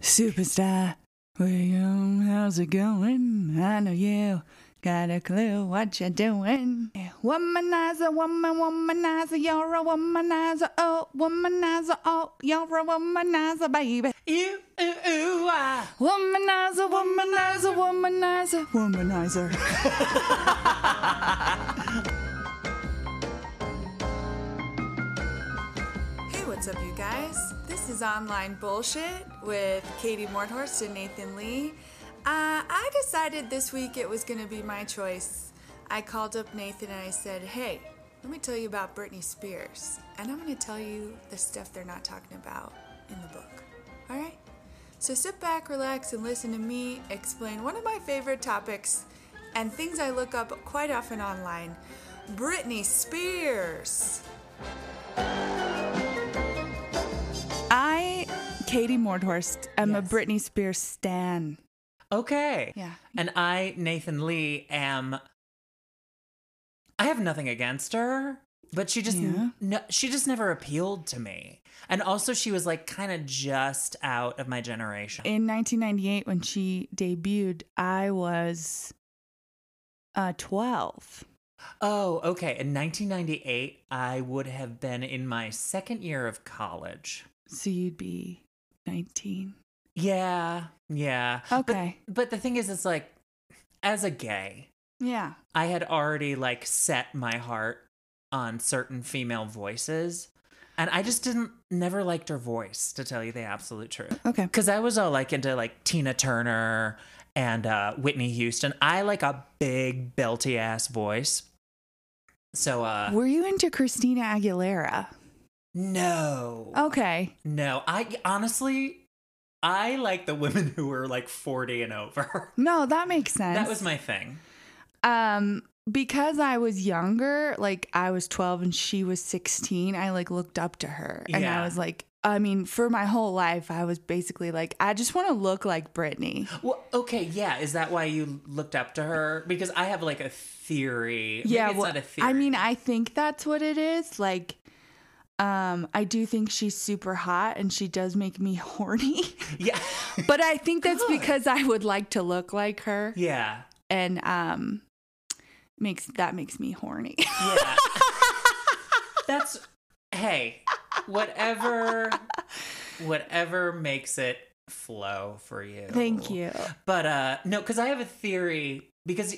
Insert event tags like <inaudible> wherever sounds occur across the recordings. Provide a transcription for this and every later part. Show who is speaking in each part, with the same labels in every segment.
Speaker 1: Superstar, William, how's it going? I know you got a clue what you're doing. Womanizer, woman, womanizer, you're a womanizer, oh, womanizer, oh, you're a womanizer, baby. You, ooh, ooh, ah. Womanizer, womanizer, womanizer, womanizer. <laughs>
Speaker 2: what's up, you guys? This is Online Bullshit with Katie Mordhorst and Nathan Lee. Uh, I decided this week it was going to be my choice. I called up Nathan and I said, Hey, let me tell you about Britney Spears. And I'm going to tell you the stuff they're not talking about in the book. All right? So sit back, relax, and listen to me explain one of my favorite topics and things I look up quite often online Britney Spears.
Speaker 1: Katie Mordhorst, I'm a Britney Spears stan.
Speaker 3: Okay.
Speaker 1: Yeah.
Speaker 3: And I, Nathan Lee, am. I have nothing against her, but she just
Speaker 1: Yeah.
Speaker 3: no, she just never appealed to me. And also, she was like kind of just out of my generation.
Speaker 1: In 1998, when she debuted, I was uh, 12.
Speaker 3: oh, okay. In 1998, I would have been in my second year of college.
Speaker 1: So you'd be 19.
Speaker 3: Yeah, yeah. But-
Speaker 1: Okay.
Speaker 3: but the thing is, it's like, as a gay,
Speaker 1: Yeah.
Speaker 3: I had already like set my heart on certain female voices. And I just didn't never liked her voice, to tell you the absolute truth.
Speaker 1: Okay.
Speaker 3: Because I was all like into like Tina Turner and uh, Whitney Houston. I like a big belty ass voice. So uh
Speaker 1: Were you into Christina Aguilera?
Speaker 3: No.
Speaker 1: Okay.
Speaker 3: No. I honestly I like the women who were like 40 and over. <laughs>
Speaker 1: No, that makes sense.
Speaker 3: that was my thing.
Speaker 1: um because I was younger, like I was 12 and she was 16, I like looked up to her and
Speaker 3: Yeah.
Speaker 1: I was like I mean, for my whole life, I was basically like, I just want to look like Britney.
Speaker 3: Well, okay, yeah. Is that why you looked up to her? Because I have like a theory.
Speaker 1: Yeah, well,
Speaker 3: theory.
Speaker 1: I mean, I think that's what it is. Like, um, I do think she's super hot and she does make me <laughs> horny.
Speaker 3: yeah, <laughs>
Speaker 1: but I think that's because I would like to look like her.
Speaker 3: yeah,
Speaker 1: And um makes that makes me horny.
Speaker 3: yeah. That's hey, whatever, <laughs> whatever makes it flow for you.
Speaker 1: Thank you.
Speaker 3: But uh, no, because I have a theory. Because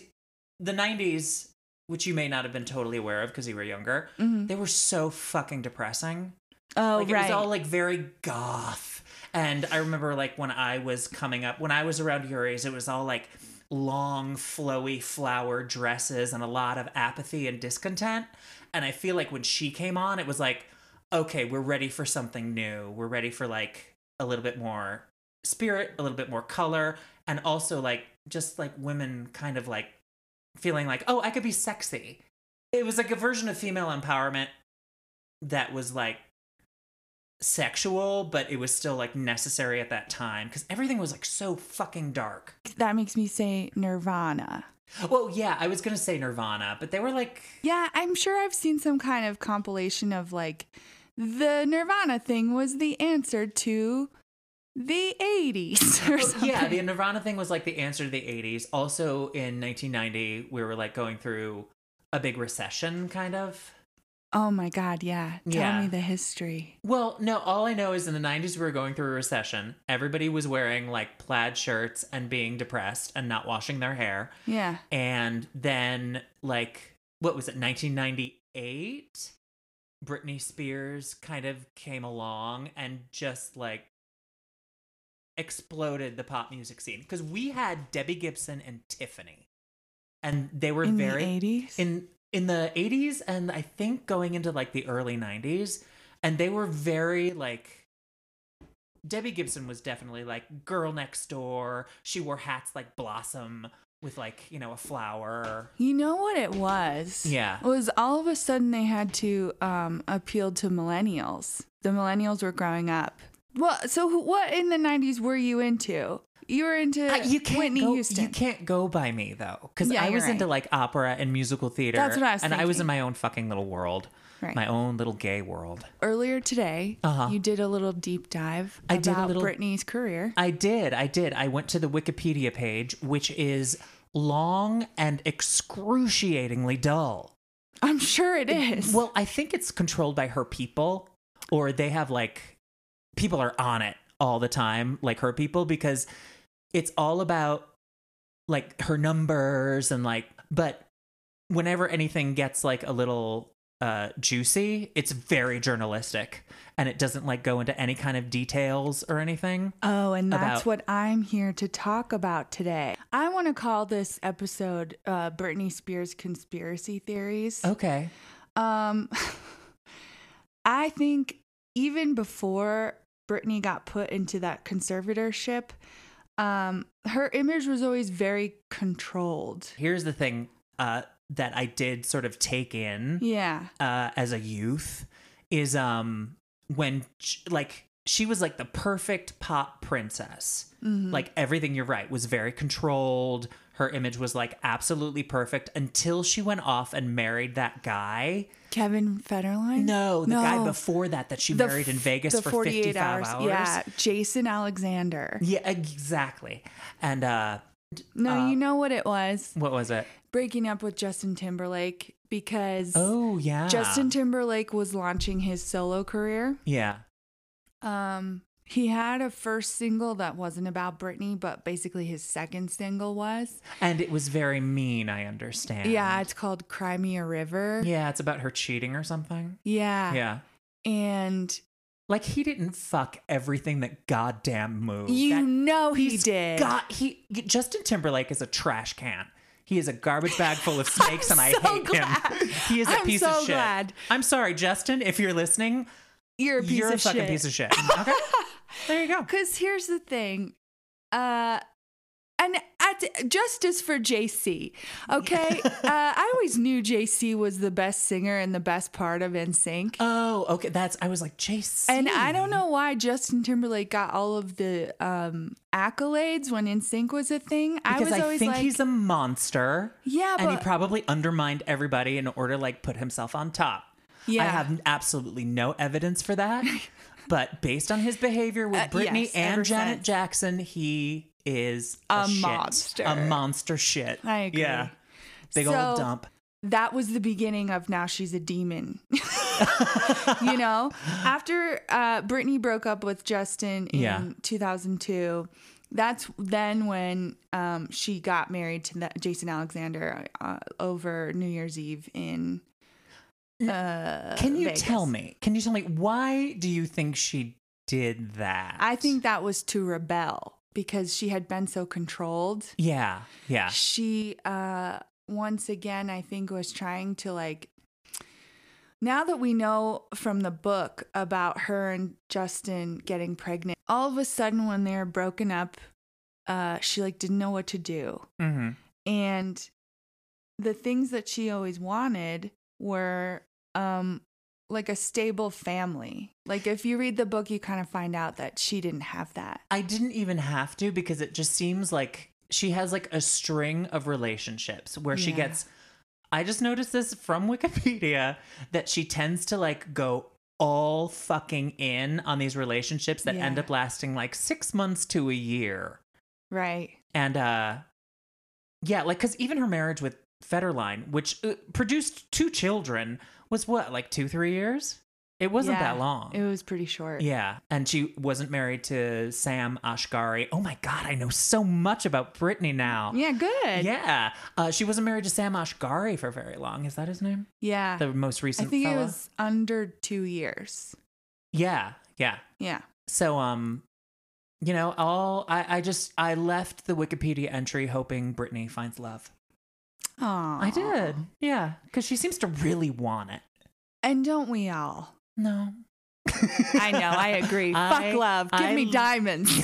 Speaker 3: the '90s, which you may not have been totally aware of because you were younger,
Speaker 1: Mhm.
Speaker 3: they were so fucking depressing.
Speaker 1: Oh,
Speaker 3: like it
Speaker 1: right.
Speaker 3: was all like very goth and i remember like when i was coming up when i was around your age it was all like long flowy flower dresses and a lot of apathy and discontent and i feel like when she came on it was like okay we're ready for something new we're ready for like a little bit more spirit a little bit more color and also like just like women kind of like feeling like oh i could be sexy it was like a version of female empowerment that was like sexual, but it was still like necessary at that time because everything was like so fucking dark.
Speaker 1: that makes me say Nirvana.
Speaker 3: Well, yeah, I was gonna say Nirvana, but they were like,
Speaker 1: Yeah, I'm sure I've seen some kind of compilation of like the Nirvana thing was the answer to the 80s <laughs> or something.
Speaker 3: Yeah, the Nirvana thing was like the answer to the 80s. Also in 1990, we were like going through a big recession kind of.
Speaker 1: Oh my God, yeah. Tell
Speaker 3: Yeah.
Speaker 1: me the history.
Speaker 3: Well, no, all I know is in the 90s we were going through a recession. Everybody was wearing like plaid shirts and being depressed and not washing their hair.
Speaker 1: Yeah.
Speaker 3: And then like what was it 1998? Britney Spears kind of came along and just like exploded the pop music scene because we had Debbie Gibson and Tiffany. And they were
Speaker 1: In
Speaker 3: very
Speaker 1: the 80s?
Speaker 3: in in the 80s and I think going into like the early 90s and they were very like Debbie Gibson was definitely like girl next door. She wore hats like Blossom with like, you know, a flower.
Speaker 1: You know what it was?
Speaker 3: Yeah.
Speaker 1: It was all of a sudden they had to um, appeal to millennials. The millennials were growing up. Well, so who- what in the 90s were you into? You were into
Speaker 3: Uh, you can't
Speaker 1: Whitney
Speaker 3: go,
Speaker 1: Houston.
Speaker 3: You can't go by me though, because
Speaker 1: Yeah,
Speaker 3: I was into like opera and musical theater.
Speaker 1: That's what I was
Speaker 3: and I was in my own fucking little world,
Speaker 1: Right.
Speaker 3: my own little gay world.
Speaker 1: Earlier today,
Speaker 3: Uh-huh.
Speaker 1: you did a little deep dive
Speaker 3: I did a little-
Speaker 1: Britney's career.
Speaker 3: I did, I did. I went to the Wikipedia page, which is long and excruciatingly dull.
Speaker 1: I'm sure it is.
Speaker 3: Well, I think it's controlled by her people, or they have like people are on it all the time, like her people, because it's all about like her numbers and like, but whenever anything gets like a little uh juicy, it's very journalistic and it doesn't like go into any kind of details or anything.
Speaker 1: Oh, and that's
Speaker 3: about-
Speaker 1: what I'm here to talk about today. I want to call this episode uh, Britney Spears conspiracy theories.
Speaker 3: Okay.
Speaker 1: Um, <laughs> I think even before Britney got put into that conservatorship, um, her image was always very controlled.
Speaker 3: Here's the thing uh that I did sort of take in.
Speaker 1: Yeah.
Speaker 3: uh, as a youth is um when like she was like the perfect pop princess. Like everything you're right was very controlled. Her image was like absolutely perfect until she went off and married that guy.
Speaker 1: Kevin Federline?
Speaker 3: No, the guy before that that she
Speaker 1: The
Speaker 3: married in Vegas
Speaker 1: the
Speaker 3: for
Speaker 1: 48
Speaker 3: 55 hours.
Speaker 1: Yeah, Jason Alexander.
Speaker 3: Yeah, exactly. And uh
Speaker 1: No,
Speaker 3: Uh,
Speaker 1: you know what it was?
Speaker 3: what was it?
Speaker 1: Breaking up with Justin Timberlake because
Speaker 3: Oh, yeah.
Speaker 1: Justin Timberlake was launching his solo career.
Speaker 3: Yeah.
Speaker 1: Um, he had a first single that wasn't about Britney, but basically his second single was.
Speaker 3: And it was very mean, I understand.
Speaker 1: Yeah, it's called Cry Me a River.
Speaker 3: Yeah, it's about her cheating or something.
Speaker 1: Yeah.
Speaker 3: Yeah.
Speaker 1: And
Speaker 3: Like he didn't fuck everything that goddamn moved.
Speaker 1: you
Speaker 3: That-
Speaker 1: know he did.
Speaker 3: Got he Justin Timberlake is a trash can. He is a garbage bag full of <laughs> snakes, and I
Speaker 1: so
Speaker 3: hate
Speaker 1: glad.
Speaker 3: him. He is a
Speaker 1: I'm
Speaker 3: piece
Speaker 1: so
Speaker 3: of shit.
Speaker 1: glad.
Speaker 3: I'm sorry, Justin, if you're listening.
Speaker 1: You're a piece
Speaker 3: you're
Speaker 1: of
Speaker 3: a fucking
Speaker 1: shit.
Speaker 3: piece of shit. Okay, <laughs> there you go.
Speaker 1: Because here's the thing, uh, and at, justice for JC. Okay, <laughs> uh, I always knew JC was the best singer and the best part of NSYNC.
Speaker 3: Oh, okay. That's I was like JC,
Speaker 1: And I don't know why Justin Timberlake got all of the um, accolades when NSYNC was a thing. I was
Speaker 3: I,
Speaker 1: always
Speaker 3: think
Speaker 1: like,
Speaker 3: he's a monster.
Speaker 1: Yeah,
Speaker 3: and he probably undermined everybody in order to like put himself on top.
Speaker 1: Yeah.
Speaker 3: I have absolutely no evidence for that, <laughs> but based on his behavior with
Speaker 1: Uh,
Speaker 3: Britney
Speaker 1: yes,
Speaker 3: and Janet
Speaker 1: since.
Speaker 3: Jackson, he is a,
Speaker 1: A monster.
Speaker 3: a monster shit.
Speaker 1: I agree.
Speaker 3: Yeah, big
Speaker 1: So-
Speaker 3: old dump.
Speaker 1: that was the beginning of now she's a demon. <laughs> you know, after uh, Britney broke up with Justin in
Speaker 3: Yeah.
Speaker 1: 2002, that's then when um, she got married to Jason Alexander uh, over New Year's Eve in. Uh,
Speaker 3: Can you
Speaker 1: Vegas.
Speaker 3: tell me? Can you tell me why do you think she did that?
Speaker 1: I think that was to rebel because she had been so controlled.
Speaker 3: Yeah, yeah.
Speaker 1: she uh once again i think was trying to like now that we know from the book about her and justin getting pregnant all of a sudden when they're broken up uh she like didn't know what to do
Speaker 3: hmm
Speaker 1: and the things that she always wanted were um like a stable family like if you read the book you kind of find out that she didn't have that
Speaker 3: I didn't even have to because it just seems like she has like a string of relationships where she gets I just noticed this from <laughs> Wikipedia that she tends to like go all fucking in on these relationships that end up lasting like six months to a year.
Speaker 1: Right.
Speaker 3: And uh yeah, like cuz even her marriage with Federline, which uh, produced two children, was what, like 2-3 years? It wasn't
Speaker 1: Yeah,
Speaker 3: that long.
Speaker 1: It was pretty short.
Speaker 3: yeah, and she wasn't married to Sam Asghari. Oh my god, I know so much about Britney now.
Speaker 1: Yeah, good.
Speaker 3: Yeah, uh, she wasn't married to Sam Asghari for very long. Is that his name?
Speaker 1: Yeah.
Speaker 3: The most recent I
Speaker 1: think
Speaker 3: fella?
Speaker 1: it was under two years.
Speaker 3: Yeah, yeah.
Speaker 1: Yeah.
Speaker 3: So, um, you know, all I, I just I left the Wikipedia entry hoping Britney finds love.
Speaker 1: Oh,
Speaker 3: I did, yeah, because she seems to really want it.
Speaker 1: And don't we all?
Speaker 3: No,
Speaker 1: I know. I agree. <laughs>
Speaker 3: I-
Speaker 1: Fuck love. Give
Speaker 3: I-
Speaker 1: me diamonds. <laughs>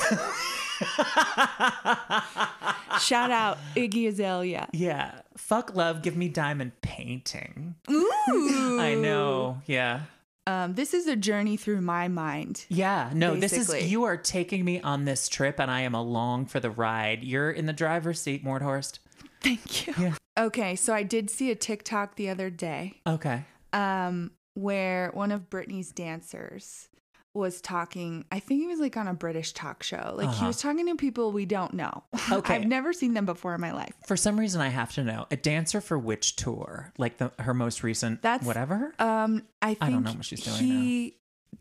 Speaker 1: Shout out Iggy Azalea.
Speaker 3: yeah, fuck love, give me diamond painting.
Speaker 1: Ooh. <laughs>
Speaker 3: I know, yeah.
Speaker 1: Um, this is a journey through my mind.
Speaker 3: Yeah, no, this is you are taking me on this trip and I am along for the ride. You're in the driver's seat, Mordhorst.
Speaker 1: Thank you.
Speaker 3: Yeah.
Speaker 1: Okay, so I did see a TikTok the other day
Speaker 3: Okay.
Speaker 1: um, where one of Britney's dancers was talking. I think he was like on a British talk show. Like he
Speaker 3: Uh-huh.
Speaker 1: was talking to people we don't know. <laughs>
Speaker 3: Okay.
Speaker 1: I've never seen them before in my life.
Speaker 3: For some reason I have to know. A dancer for which tour? Like the her most recent
Speaker 1: That's
Speaker 3: whatever?
Speaker 1: Um, I think
Speaker 3: I don't know what she's doing
Speaker 1: he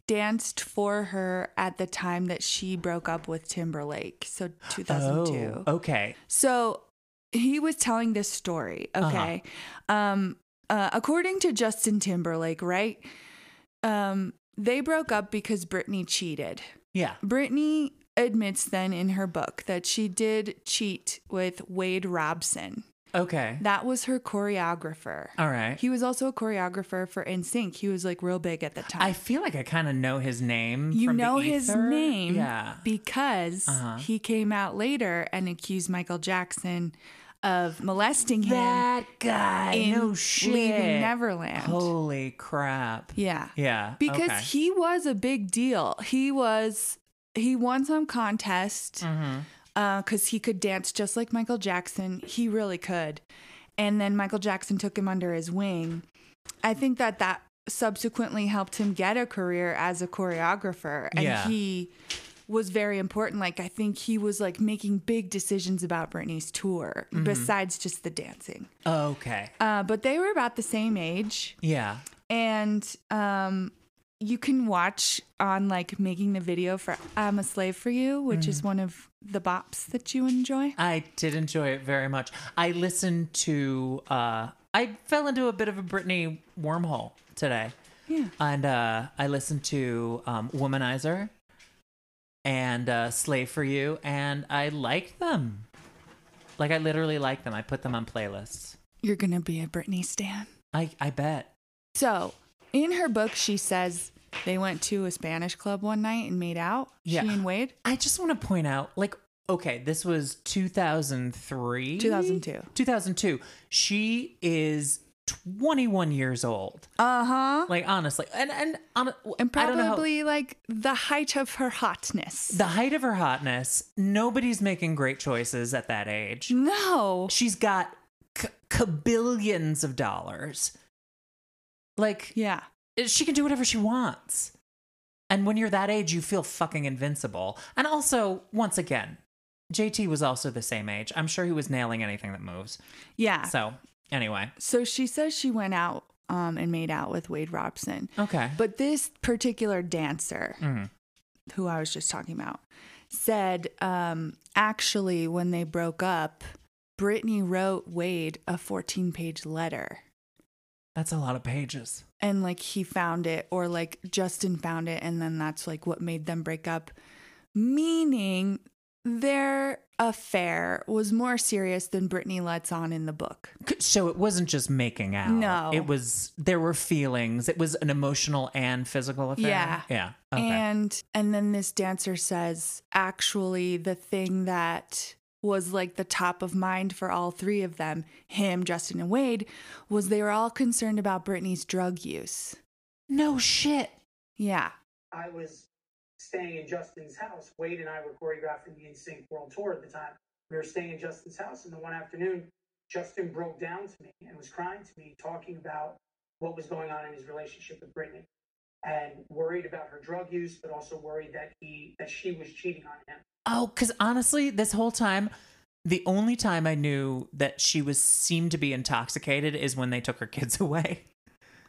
Speaker 1: danced for her at the time that she broke up with Timberlake, so 2002.
Speaker 3: Oh, okay.
Speaker 1: So he was telling this story.
Speaker 3: Uh-huh.
Speaker 1: Okay. Um, uh, according to Justin Timberlake, right? Um, they broke up because Britney cheated.
Speaker 3: Yeah.
Speaker 1: Britney admits then in her book that she did cheat with Wade Robson.
Speaker 3: Okay.
Speaker 1: That was her choreographer.
Speaker 3: All right.
Speaker 1: He was also a choreographer for NSYNC. He was like real big at the time.
Speaker 3: I feel like I kind of know his name.
Speaker 1: you
Speaker 3: from the
Speaker 1: know his name
Speaker 3: Yeah.
Speaker 1: because
Speaker 3: Uh-huh.
Speaker 1: he came out later and accused Michael Jackson of molesting him
Speaker 3: That guy.
Speaker 1: in
Speaker 3: no shit.
Speaker 1: Leaving Neverland.
Speaker 3: Holy crap.
Speaker 1: yeah.
Speaker 3: Yeah.
Speaker 1: Because
Speaker 3: okay.
Speaker 1: he was a big deal. He was he won some contest
Speaker 3: Mhm.
Speaker 1: Because he could dance just like Michael Jackson. He really could. And then Michael Jackson took him under his wing. I think that that subsequently helped him get a career as a choreographer. And
Speaker 3: Yeah.
Speaker 1: he was very important. Like, I think he was like making big decisions about Britney's tour
Speaker 3: Mm-hmm.
Speaker 1: besides just the dancing.
Speaker 3: Okay.
Speaker 1: Uh, but they were about the same age
Speaker 3: Yeah.
Speaker 1: and um you can watch on like making the video for I'm a slave for you, which is one of the bops that you enjoy.
Speaker 3: I did enjoy it very much. I listened to uh I fell into a bit of a Britney wormhole today.
Speaker 1: Yeah.
Speaker 3: And uh I listened to um Womanizer and uh Slave for You and I liked them. Like I literally like them. I put them on playlists.
Speaker 1: You're gonna be a Britney stan.
Speaker 3: I I bet.
Speaker 1: So in her book she says they went to a Spanish club one night and made out.
Speaker 3: Yeah.
Speaker 1: She and Wade.
Speaker 3: I just want to point out like okay, this was 2003.
Speaker 1: 2002.
Speaker 3: 2002. She is 21 years old.
Speaker 1: Uh-huh.
Speaker 3: Like honestly, and and on,
Speaker 1: And
Speaker 3: I don't know how-
Speaker 1: probably like the height of her hotness.
Speaker 3: the height of her hotness. Nobody's making great choices at that age.
Speaker 1: no.
Speaker 3: She's got c- kabillions of dollars. Like
Speaker 1: Yeah.
Speaker 3: she can do whatever she wants. And when you're that age, you feel fucking invincible. And also, once again, JT was also the same age. I'm sure he was nailing anything that moves.
Speaker 1: Yeah.
Speaker 3: So, anyway,
Speaker 1: So she says she went out um, and made out with Wade Robson.
Speaker 3: okay.
Speaker 1: But this particular dancer,
Speaker 3: Mhm.
Speaker 1: who I was just talking about, said um, actually, when they broke up, Britney wrote Wade a 14 page letter.
Speaker 3: That's a lot of pages.
Speaker 1: And like he found it, or like Justin found it, and then that's like what made them break up. Meaning their affair was more serious than Britney lets on in the book.
Speaker 3: So it wasn't just making out.
Speaker 1: No.
Speaker 3: It was, there were feelings. It was an emotional and physical affair.
Speaker 1: Yeah.
Speaker 3: Yeah. Okay.
Speaker 1: And and then this dancer says actually the thing that was like the top of mind for all three of them, him, Justin and Wade, was they were all concerned about Britney's drug use.
Speaker 3: no shit.
Speaker 1: Yeah.
Speaker 4: I was staying in Justin's house. Wade and I were choreographing the NSYNC World Tour at the time. We were staying in Justin's house, and the one afternoon, Justin broke down to me and was crying to me, talking about what was going on in his relationship with Britney. And worried about her drug use, but also worried that he that she was cheating on him.
Speaker 3: Oh, because honestly, this whole time, the only time I knew that she was seemed to be intoxicated is when they took her kids <laughs> away.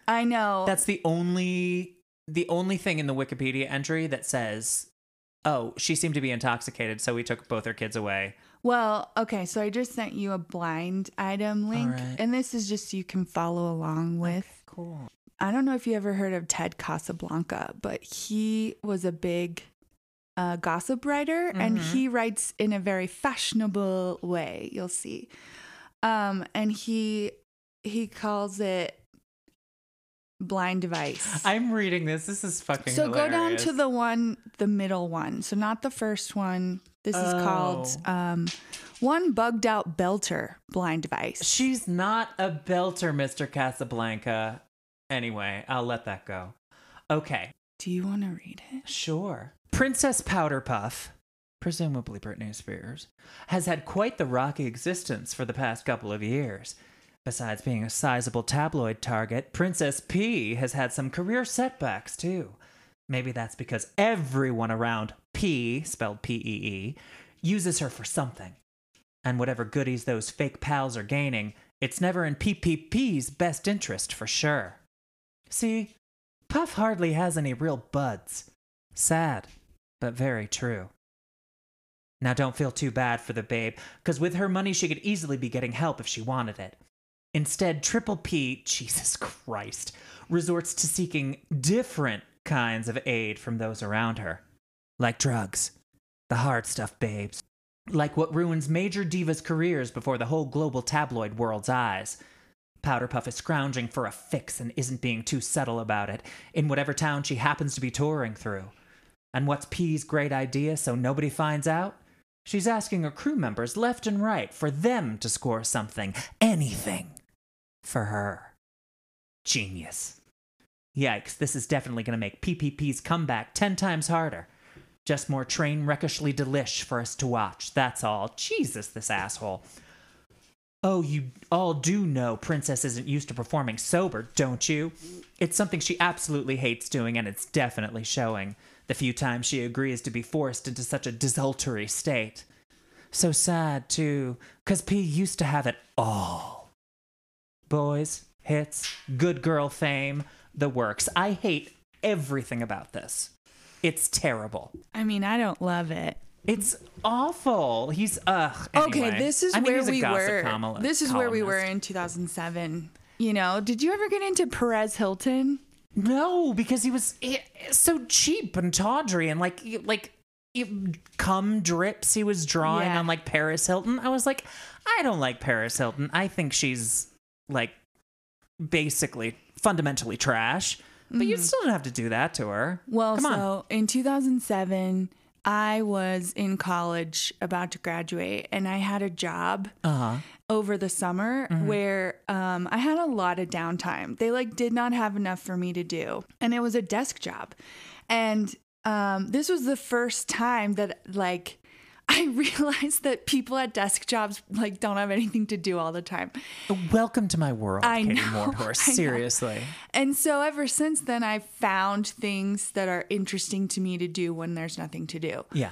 Speaker 1: I know.
Speaker 3: That's the only the only thing in the Wikipedia entry that says, "Oh, she seemed to be intoxicated, so we took both her kids away."
Speaker 1: Well, okay, so I just sent you a blind item link,
Speaker 3: right.
Speaker 1: and this is just so you can follow along with.
Speaker 3: Cool.
Speaker 1: I don't know if you ever heard of Ted Casablanca, but he was a big uh, gossip writer, and
Speaker 3: Mm-hmm.
Speaker 1: he writes in a very fashionable way. You'll see, um, and he he calls it blind device.
Speaker 3: I'm reading this. This is fucking.
Speaker 1: so go down to the one, the middle one. So not the first one. This is called
Speaker 3: Oh.
Speaker 1: um, one bugged out belter blind device.
Speaker 3: She's not a belter, Mr. Casablanca. Anyway, I'll let that go. Okay,
Speaker 1: Do you want to read it?
Speaker 3: sure. Princess Powderpuff, presumably Britney Spears, has had quite the rocky existence for the past couple of years. Besides being a sizable tabloid target, Princess P has had some career setbacks too. Maybe that's because everyone around P, spelled P E E, uses her for something. And whatever goodies those fake pals are gaining, it's never in PPP's best interest for sure. See, Puff hardly has any real buds. Sad, but very true. Now don't feel too bad for the babe, because with her money she could easily be getting help if she wanted it. Instead, Triple P, <laughs> Jesus Christ, resorts to seeking different kinds of aid from those around her. Like drugs. The hard stuff, babes. Like what ruins major divas' careers before the whole global tabloid world's eyes. Powderpuff is scrounging for a fix and isn't being too subtle about it, in whatever town she happens to be touring through. And what's P's great idea so nobody finds out? She's asking her crew members left and right for them to score something, anything, for her. Genius. Yikes, this is definitely going to make PPP's comeback ten times harder. Just more train wreckishly delish for us to watch, that's all. Jesus, this asshole. Oh, you all do know Princess isn't used to performing sober, don't you? It's something she absolutely hates doing, and it's definitely showing. The few times she agrees to be forced into such a desultory state. So sad, too, 'cause P used to have it all. Boys, hits, good girl fame, the works. I hate everything about this. It's terrible.
Speaker 1: I mean, I don't love it.
Speaker 3: It's awful. He's ugh.
Speaker 1: Okay, this is
Speaker 3: I think
Speaker 1: where we were.
Speaker 3: column-
Speaker 1: this is where we were in 2007. You know, did you ever get into Perez Hilton?
Speaker 3: No, because he was eh, so cheap and tawdry and like like it- cum drips he was drawing
Speaker 1: Yeah.
Speaker 3: on like Paris Hilton. I was like, I don't like Paris Hilton. I think she's like basically fundamentally trash. But you still don't have to do that to her.
Speaker 1: Mm-hmm. Well,
Speaker 3: Come on.
Speaker 1: so in 2007, I was in college about to graduate and I had a job
Speaker 3: Uh-huh.
Speaker 1: over the summer
Speaker 3: Mm-hmm.
Speaker 1: where um, I had a lot of downtime. They like did not have enough for me to do, and it was a desk job. And um, this was the first time that like I <laughs> realized that people at desk jobs like don't have anything to do all the time.
Speaker 3: Welcome to my world,
Speaker 1: I
Speaker 3: Katie
Speaker 1: know, <laughs>
Speaker 3: Mordhorst.
Speaker 1: I know.
Speaker 3: Seriously.
Speaker 1: And so ever since then, I've found things that are interesting to me to do when there's nothing to do.
Speaker 3: Yeah.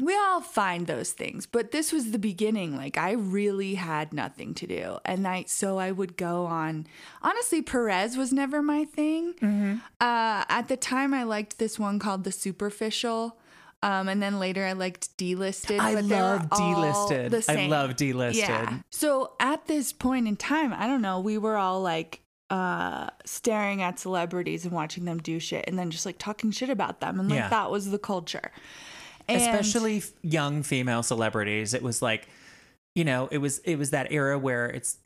Speaker 1: We all find those things, but this was the beginning. Like I really had nothing to do, and I so I would go on. Honestly, Perez was never my thing. Uh, at the time, I liked this one called The Superficial. Um, and then later I liked delisted.
Speaker 3: I
Speaker 1: but they were
Speaker 3: love Delisted. I love Delisted.
Speaker 1: Yeah. So at this point in time, I don't know, we were all like uh staring at celebrities and watching them do shit and then just like talking shit about them and like
Speaker 3: Yeah.
Speaker 1: that was the culture. And-
Speaker 3: especially f- young female celebrities it was like you know it was it was that era where it's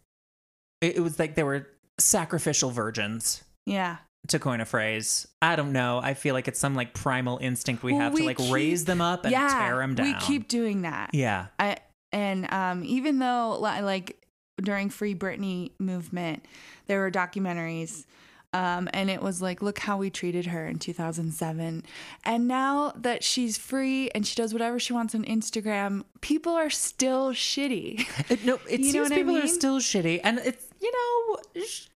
Speaker 3: it, it was like they were sacrificial virgins
Speaker 1: yeah.
Speaker 3: To coin a phrase i don't know i feel like it's some like primal instinct we
Speaker 1: Well,
Speaker 3: have to like raise them up and
Speaker 1: yeah,
Speaker 3: tear them down
Speaker 1: We keep doing that.
Speaker 3: yeah
Speaker 1: I and um even though like during Free Britney movement, there were documentaries. Um, and it was like, look how we treated her in 2007. And now that she's free and she does whatever she wants on Instagram, people are still shitty. <laughs>
Speaker 3: It- no it
Speaker 1: You know
Speaker 3: seems
Speaker 1: what I
Speaker 3: people are still shitty and it's you know sh-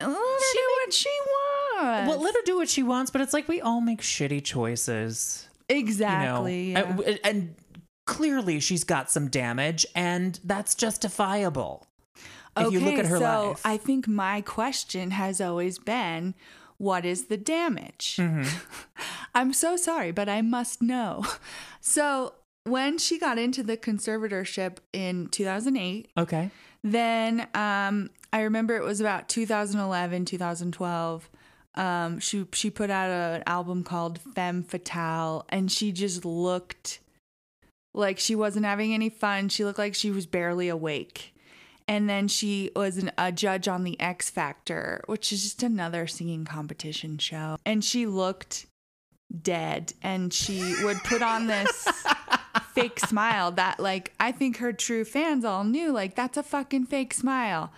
Speaker 1: Let her do what she wants.
Speaker 3: Well, let her do what she wants, but it's like we all make shitty choices.
Speaker 1: exactly.
Speaker 3: You know?
Speaker 1: yeah.
Speaker 3: And- and clearly she's got some damage, and that's justifiable. If you look at her
Speaker 1: so
Speaker 3: life.
Speaker 1: I think my question has always been what is the damage?
Speaker 3: Mm-hmm. <laughs>
Speaker 1: I'm so sorry, but I must know. <laughs> So, when she got into the conservatorship in 2008,
Speaker 3: Okay.
Speaker 1: then um, I remember it was about 2011, 2012. Um, she she put out a, an album called Femme Fatale, and she just looked like she wasn't having any fun. She looked like she was barely awake. And then she was an, a judge on the X Factor, which is just another singing competition show. And she looked dead. And she would put on this <laughs> fake smile that, like, I think her true fans all knew, like, that's a fucking fake smile.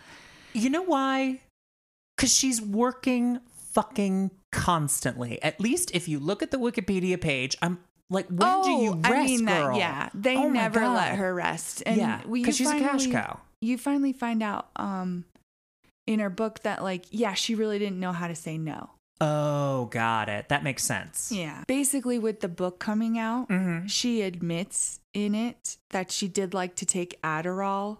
Speaker 3: You know why? Because she's working fucking constantly. At least if you look at the Wikipedia page, I'm like, when do you rest,
Speaker 1: Oh, I mean
Speaker 3: girl?
Speaker 1: that, yeah. They
Speaker 3: Oh
Speaker 1: never let her rest. And
Speaker 3: Yeah,
Speaker 1: we- you
Speaker 3: 'cause she's a cash cow.
Speaker 1: You finally find out um, in her book that, like, yeah, she really didn't know how to say no.
Speaker 3: Oh, got it. That makes sense.
Speaker 1: Yeah. Basically, with the book coming out,
Speaker 3: Mhm.
Speaker 1: she admits in it that she did like to take Adderall.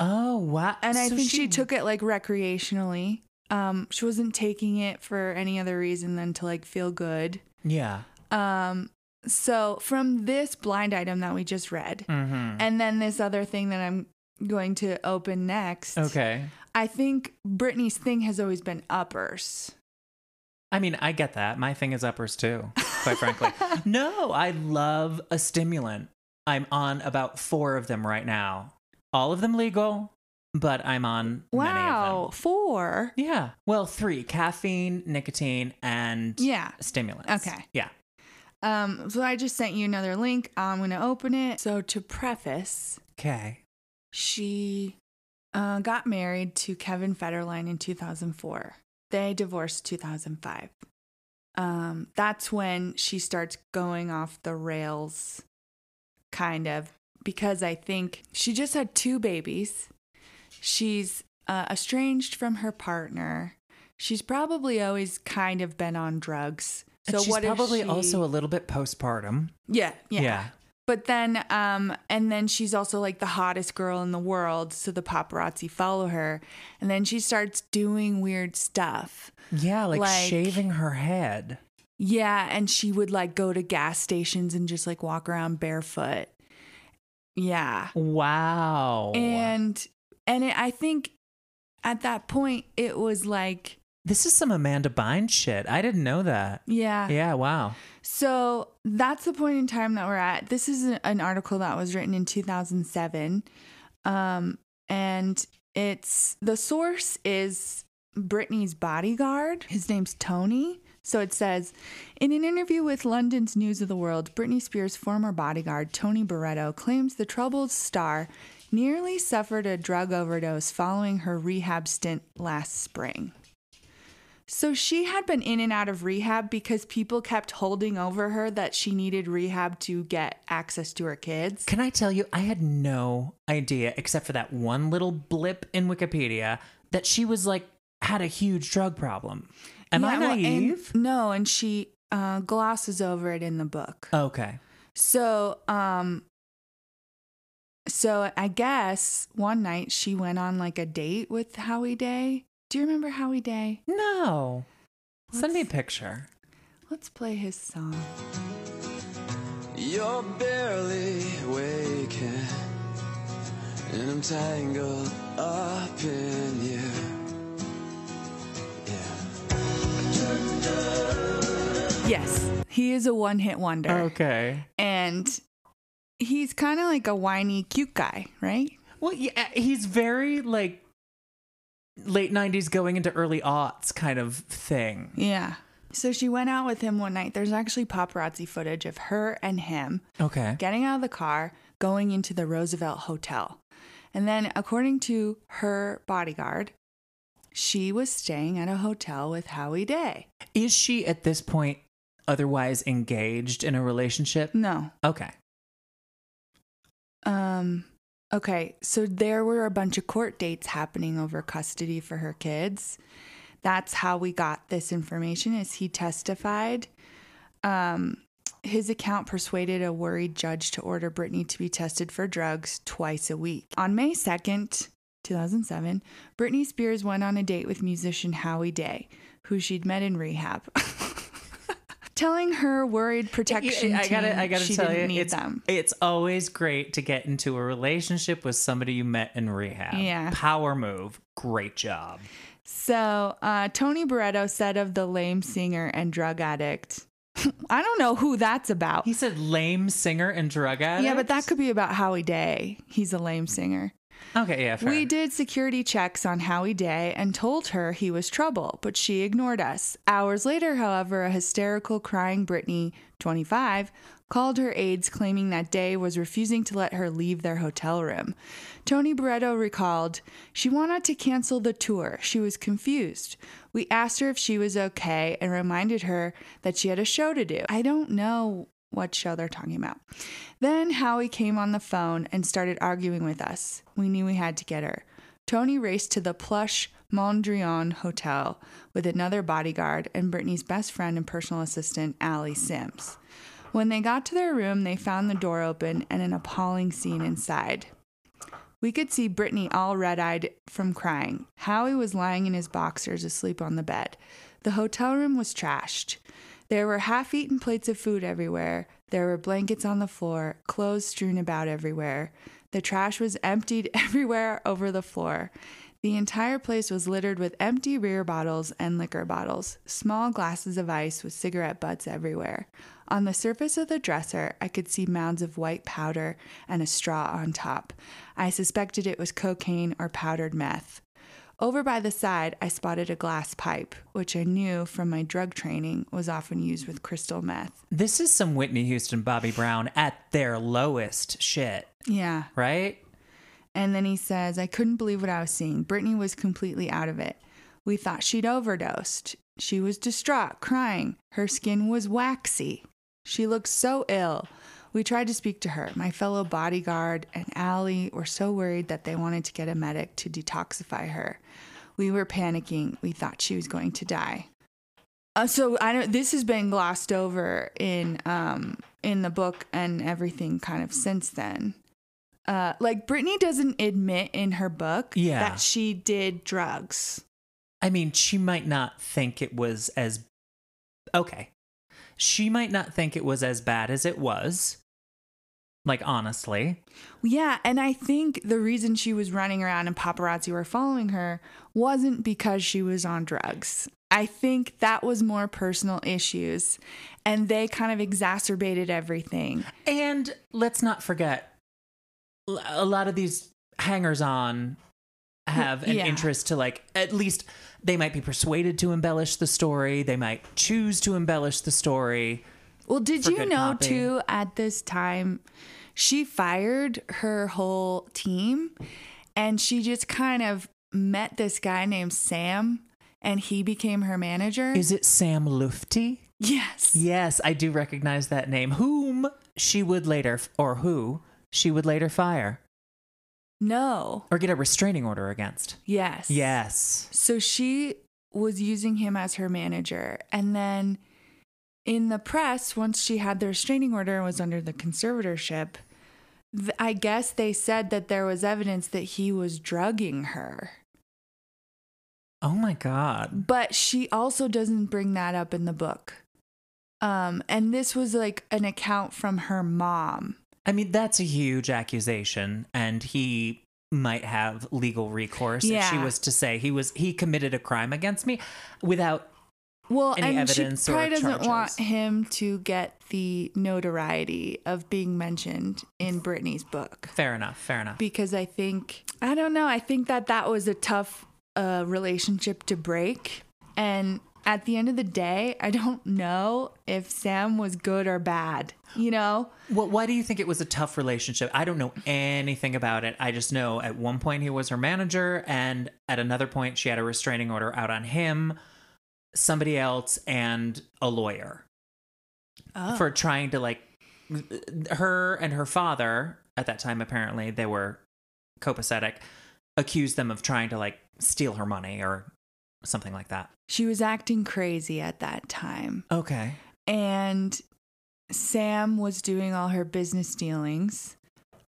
Speaker 3: Oh, wow.
Speaker 1: And I
Speaker 3: So
Speaker 1: think she, took it like recreationally. Um, she wasn't taking it for any other reason than to like feel good.
Speaker 3: Yeah.
Speaker 1: Um, so from this blind item that we just read,
Speaker 3: Mm-hmm.
Speaker 1: and then this other thing that I'm going to open next.
Speaker 3: Okay.
Speaker 1: I think Britney's thing has always been uppers.
Speaker 3: I mean, I get that. My thing is uppers too, quite frankly. <laughs> No, I love a stimulant. I'm on about four of them right now. All of them legal, but I'm on
Speaker 1: Wow, four.
Speaker 3: Yeah. Well, three caffeine, nicotine, and
Speaker 1: Yeah.
Speaker 3: stimulants.
Speaker 1: Okay.
Speaker 3: Yeah.
Speaker 1: Um, so I just sent you another link. I'm gonna open it. So to preface,
Speaker 3: Okay.
Speaker 1: she uh, got married to Kevin Federline in 2004. They divorced 2005. Um, that's when she starts going off the rails, kind of, because I think she just had two babies. She's uh, estranged from her partner. She's probably always kind of been on drugs. So
Speaker 3: she's
Speaker 1: what
Speaker 3: probably
Speaker 1: she-
Speaker 3: also a little bit postpartum.
Speaker 1: yeah, yeah.
Speaker 3: Yeah.
Speaker 1: But then, um, and then she's also like the hottest girl in the world. So the paparazzi follow her. And then she starts doing weird stuff.
Speaker 3: Yeah, like,
Speaker 1: Like-
Speaker 3: shaving her head.
Speaker 1: Yeah. And she would like go to gas stations and just like walk around barefoot. Yeah.
Speaker 3: Wow.
Speaker 1: And, and it, I think at that point, it was like,
Speaker 3: this is some Amanda Bynes shit. I didn't know that.
Speaker 1: yeah.
Speaker 3: Yeah, wow.
Speaker 1: So that's the point in time that we're at. This is an article that was written in 2007. Um, and it's the source is Britney's bodyguard. His name's Tony. So it says In an interview with London's News of the World, Britney Spears' former bodyguard, Tony Barretto, claims the troubled star nearly suffered a drug overdose following her rehab stint last spring. So she had been in and out of rehab because people kept holding over her that she needed rehab to get access to her kids.
Speaker 3: Can I tell you, I had no idea, except for that one little blip in Wikipedia, that she was like, had a huge drug problem. Am I
Speaker 1: Yeah, well, and- no, and she uh, glosses over it in the book.
Speaker 3: okay.
Speaker 1: So, um, so I guess one night she went on like a date with Howie Day. Do you remember Howie Day?
Speaker 3: No. Send me a picture.
Speaker 1: Let's play his song.
Speaker 5: You're barely waking, and I'm tangled up in you.
Speaker 1: Yes, he is a one-hit wonder,
Speaker 3: Okay.
Speaker 1: and he's kind of like a whiny, cute guy, right?
Speaker 3: Well, yeah, uh, he's very like late 90s going into early aughts kind of thing.
Speaker 1: Yeah. So she went out with him one night. There's actually paparazzi footage of her and him
Speaker 3: Okay.
Speaker 1: getting out of the car, going into the Roosevelt Hotel. And then, according to her bodyguard, she was staying at a hotel with Howie Day.
Speaker 3: Is she at this point otherwise engaged in a relationship?
Speaker 1: No.
Speaker 3: Okay.
Speaker 1: Um, okay. So there were a bunch of court dates happening over custody for her kids. That's how we got this information as he testified. Um, his account persuaded a worried judge to order Britney to be tested for drugs twice a week. On May 2nd, 2007, Britney Spears went on a date with musician Howie Day, who she'd met in rehab. <laughs> Telling her worried protection
Speaker 3: I gotta,
Speaker 1: team
Speaker 3: I gotta
Speaker 1: she
Speaker 3: tell
Speaker 1: didn't
Speaker 3: you,
Speaker 1: need
Speaker 3: it's
Speaker 1: them.
Speaker 3: it's always great to get into a relationship with somebody you met in rehab.
Speaker 1: Yeah.
Speaker 3: power move, great job.
Speaker 1: So, uh, Tony Barretto said of the lame singer and drug addict, <laughs> I don't know who that's about.
Speaker 3: He said lame singer and drug addict.
Speaker 1: Yeah, but that could be about Howie Day. He's a lame singer.
Speaker 3: Okay. Yeah, fair.
Speaker 1: We did security checks on Howie Day and told her he was trouble, but she ignored us. Hours later, however, a hysterical crying Britney, 25, called her aides claiming that Day was refusing to let her leave their hotel room. Tony Barretto recalled, She wanted to cancel the tour. She was confused. We asked her if she was okay and reminded her that she had a show to do. I don't know what show they're talking about. Then Howie came on the phone and started arguing with us. We knew we had to get her. Tony raced to the plush Mondrian Hotel with another bodyguard and Britney's best friend and personal assistant, Alli Sims. When they got to their room, they found the door open and an appalling scene inside. We could see Britney all red eyed from crying. Howie was lying in his boxers asleep on the bed. The hotel room was trashed. There were half eaten plates of food everywhere. There were blankets on the floor, clothes strewn about everywhere. The trash was emptied <laughs> everywhere over the floor. The entire place was littered with empty beer bottles and liquor bottles, small glasses of ice with cigarette butts everywhere. On the surface of the dresser, I could see mounds of white powder and a straw on top. I suspected it was cocaine or powdered meth. Over by the side, I spotted a glass pipe, which I knew from my drug training was often used with crystal meth.
Speaker 3: this is some Whitney Houston, Bobby Brown at their lowest shit,
Speaker 1: Yeah.
Speaker 3: right?
Speaker 1: And then he says, I couldn't believe what I was seeing. Britney was completely out of it. We thought she'd overdosed. She was distraught, crying. Her skin was waxy. She looked so ill. We tried to speak to her. My fellow bodyguard and Alli were so worried that they wanted to get a medic to detoxify her. We were panicking. We thought she was going to die. Uh, so I don't. This has been glossed over in um in the book and everything kind of since then. Uh, like Britney doesn't admit in her book
Speaker 3: Yeah.
Speaker 1: that she did drugs.
Speaker 3: I mean, she might not think it was as okay. She might not think it was as bad as it was. Like honestly,
Speaker 1: Yeah, and I think the reason she was running around and paparazzi were following her wasn't because she was on drugs. I think that was more personal issues, and they kind of exacerbated everything.
Speaker 3: and let's not forget, a lot of these hangers on have an
Speaker 1: Yeah.
Speaker 3: interest to like at least they might be persuaded to embellish the story. They might choose to embellish the story.
Speaker 1: Well, did you know too at this time she fired her whole team and she just kind of met this guy named Sam and he became her manager?
Speaker 3: Is it Sam Lutfi?
Speaker 1: yes.
Speaker 3: Yes, I do recognize that name. Whom she would later, or who she would later fire
Speaker 1: No.
Speaker 3: or get a restraining order against.
Speaker 1: Yes.
Speaker 3: Yes.
Speaker 1: So she was using him as her manager. And then in the press, once she had the restraining order and was under the conservatorship, th- I guess they said that there was evidence that he was drugging her.
Speaker 3: Oh my God.
Speaker 1: But she also doesn't bring that up in the book. Um, and this was like an account from her mom.
Speaker 3: I mean, that's a huge accusation, and he might have legal recourse if she was to say he was he committed a crime against me without
Speaker 1: Well,
Speaker 3: Any
Speaker 1: and
Speaker 3: evidence
Speaker 1: she
Speaker 3: or
Speaker 1: probably doesn't want him to get the notoriety of being mentioned in Britney's book.
Speaker 3: fair enough, fair enough.
Speaker 1: because I think I don't know. I think that that was a tough uh, relationship to break, and at the end of the day, I don't know if Sam was good or bad. You know,
Speaker 3: Well, why do you think it was a tough relationship? I don't know anything about it. I just know at one point he was her manager, and at another point she had a restraining order out on him, somebody else, and a lawyer
Speaker 1: Oh.
Speaker 3: for trying to like her and her father at that time. Apparently, they were copacetic. Accused them of trying to like steal her money or something like that.
Speaker 1: She was acting crazy at that time.
Speaker 3: Okay.
Speaker 1: and Sam was doing all her business dealings.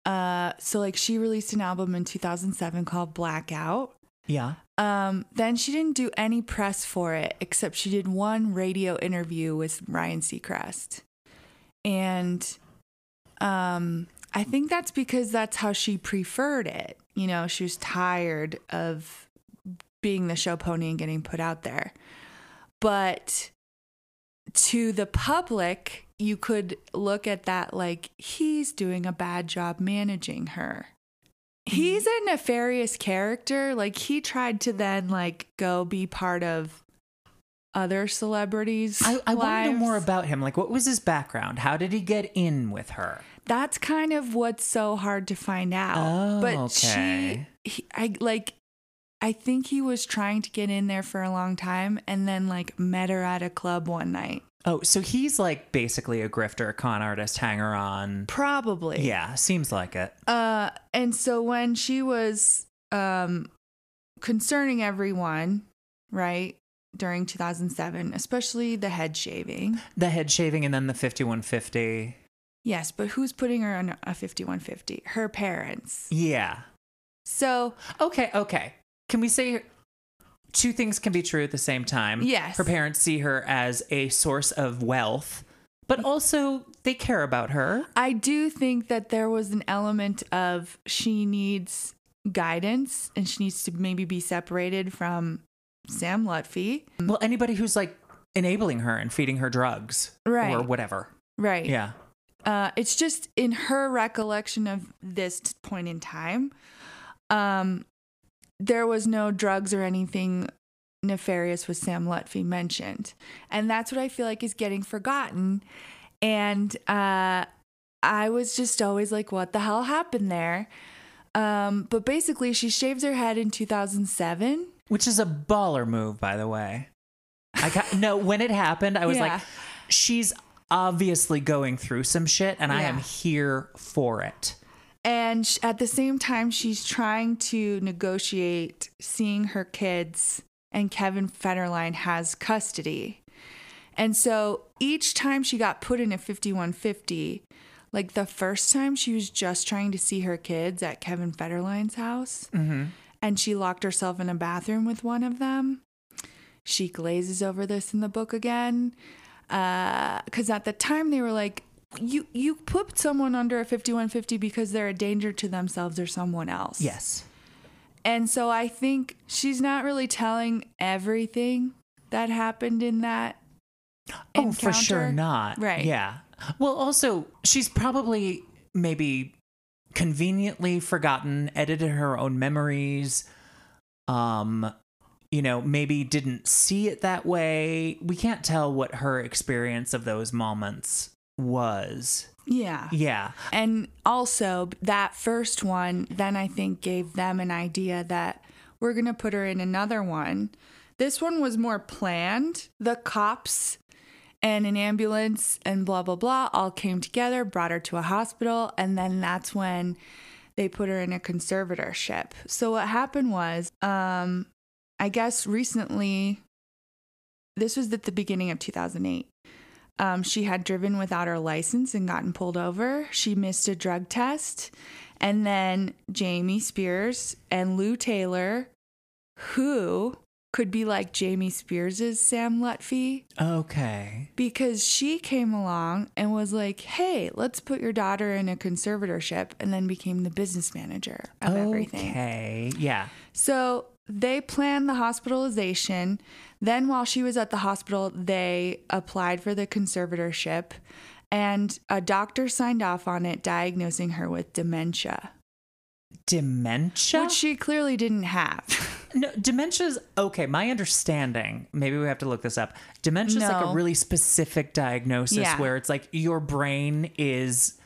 Speaker 1: Uh, so like she released an album in 2007 called Blackout.
Speaker 3: Yeah.
Speaker 1: Um, then she didn't do any press for it except she did one radio interview with Ryan Seacrest. And um, I think that's because that's how she preferred it. You know, she was tired of being the show pony and getting put out there. But to the public, you could look at that like he's doing a bad job managing her. Mm-hmm. He's a nefarious character. Like he tried to then like go be part of other celebrities.
Speaker 3: I, I want to know more about him. Like, what was his background? How did he get in with her?
Speaker 1: That's kind of what's so hard to find out.
Speaker 3: Oh,
Speaker 1: but
Speaker 3: okay.
Speaker 1: she, he, I like, I think he was trying to get in there for a long time, and then like met her at a club one night.
Speaker 3: Oh, so he's like basically a grifter, con artist, hanger on.
Speaker 1: Probably.
Speaker 3: Yeah, seems like it.
Speaker 1: Uh, and so when she was um concerning everyone, right during 2007, especially the head shaving.
Speaker 3: The head shaving and then the 5150.
Speaker 1: Yes, but who's putting her on a 5150? Her parents.
Speaker 3: Yeah.
Speaker 1: So
Speaker 3: Okay, okay. Can we say two things can be true at the same time?
Speaker 1: Yes.
Speaker 3: Her parents see her as a source of wealth, but also they care about her.
Speaker 1: I do think that there was an element of she needs guidance and she needs to maybe be separated from Sam Lutfi.
Speaker 3: Well, anybody who's like enabling her and feeding her drugs
Speaker 1: Right.
Speaker 3: or whatever.
Speaker 1: Right.
Speaker 3: Yeah.
Speaker 1: Uh, it's just in her recollection of this point in time, um, there was no drugs or anything nefarious with Sam Lutfi mentioned. And that's what I feel like is getting forgotten. And uh, I was just always like, what the hell happened there? Um, but basically, she shaves her head in 2007.
Speaker 3: Which is a baller move, by the way. I got <laughs> no, when it happened, I was
Speaker 1: Yeah.
Speaker 3: like, she's obviously going through some shit, and I am here for it.
Speaker 1: And sh- at the same time, she's trying to negotiate seeing her kids, and Kevin Federline has custody. And so each time she got put in a 5150, like the first time she was just trying to see her kids at Kevin Federline's house, mm-hmm. and she locked herself in a bathroom with one of them. She glazes over this in the book again. Uh, because at the time they were like, you you put someone under a 5150 because they're a danger to themselves or someone else.
Speaker 3: Yes.
Speaker 1: And so I think she's not really telling everything that happened in that.
Speaker 3: Oh, for sure not.
Speaker 1: Right.
Speaker 3: Yeah. Well, also, she's probably maybe conveniently forgotten, edited her own memories. Um, you know, maybe didn't see it that way. We can't tell what her experience of those moments was.
Speaker 1: Yeah.
Speaker 3: Yeah.
Speaker 1: And also, that first one, then I think gave them an idea that we're going to put her in another one. This one was more planned. The cops and an ambulance and blah, blah, blah all came together, brought her to a hospital. And then that's when they put her in a conservatorship. So what happened was, um, I guess recently, this was at the beginning of 2008. Um, she had driven without her license and gotten pulled over. She missed a drug test. And then Jamie Spears and Lou Taylor, who could be like Jamie Spears' Sam Lutfi,
Speaker 3: Okay.
Speaker 1: because she came along and was like, hey, let's put your daughter in a conservatorship, and then became the business manager of everything.
Speaker 3: Okay. Yeah.
Speaker 1: So they planned the hospitalization. Then, while she was at the hospital, they applied for the conservatorship, and a doctor signed off on it, diagnosing her with dementia,
Speaker 3: Dementia?
Speaker 1: which she clearly didn't have. <laughs>
Speaker 3: No, dementia's okay. My understanding, maybe we have to look this up. Dementia's like a really specific diagnosis
Speaker 1: Yeah.
Speaker 3: where it's like your brain is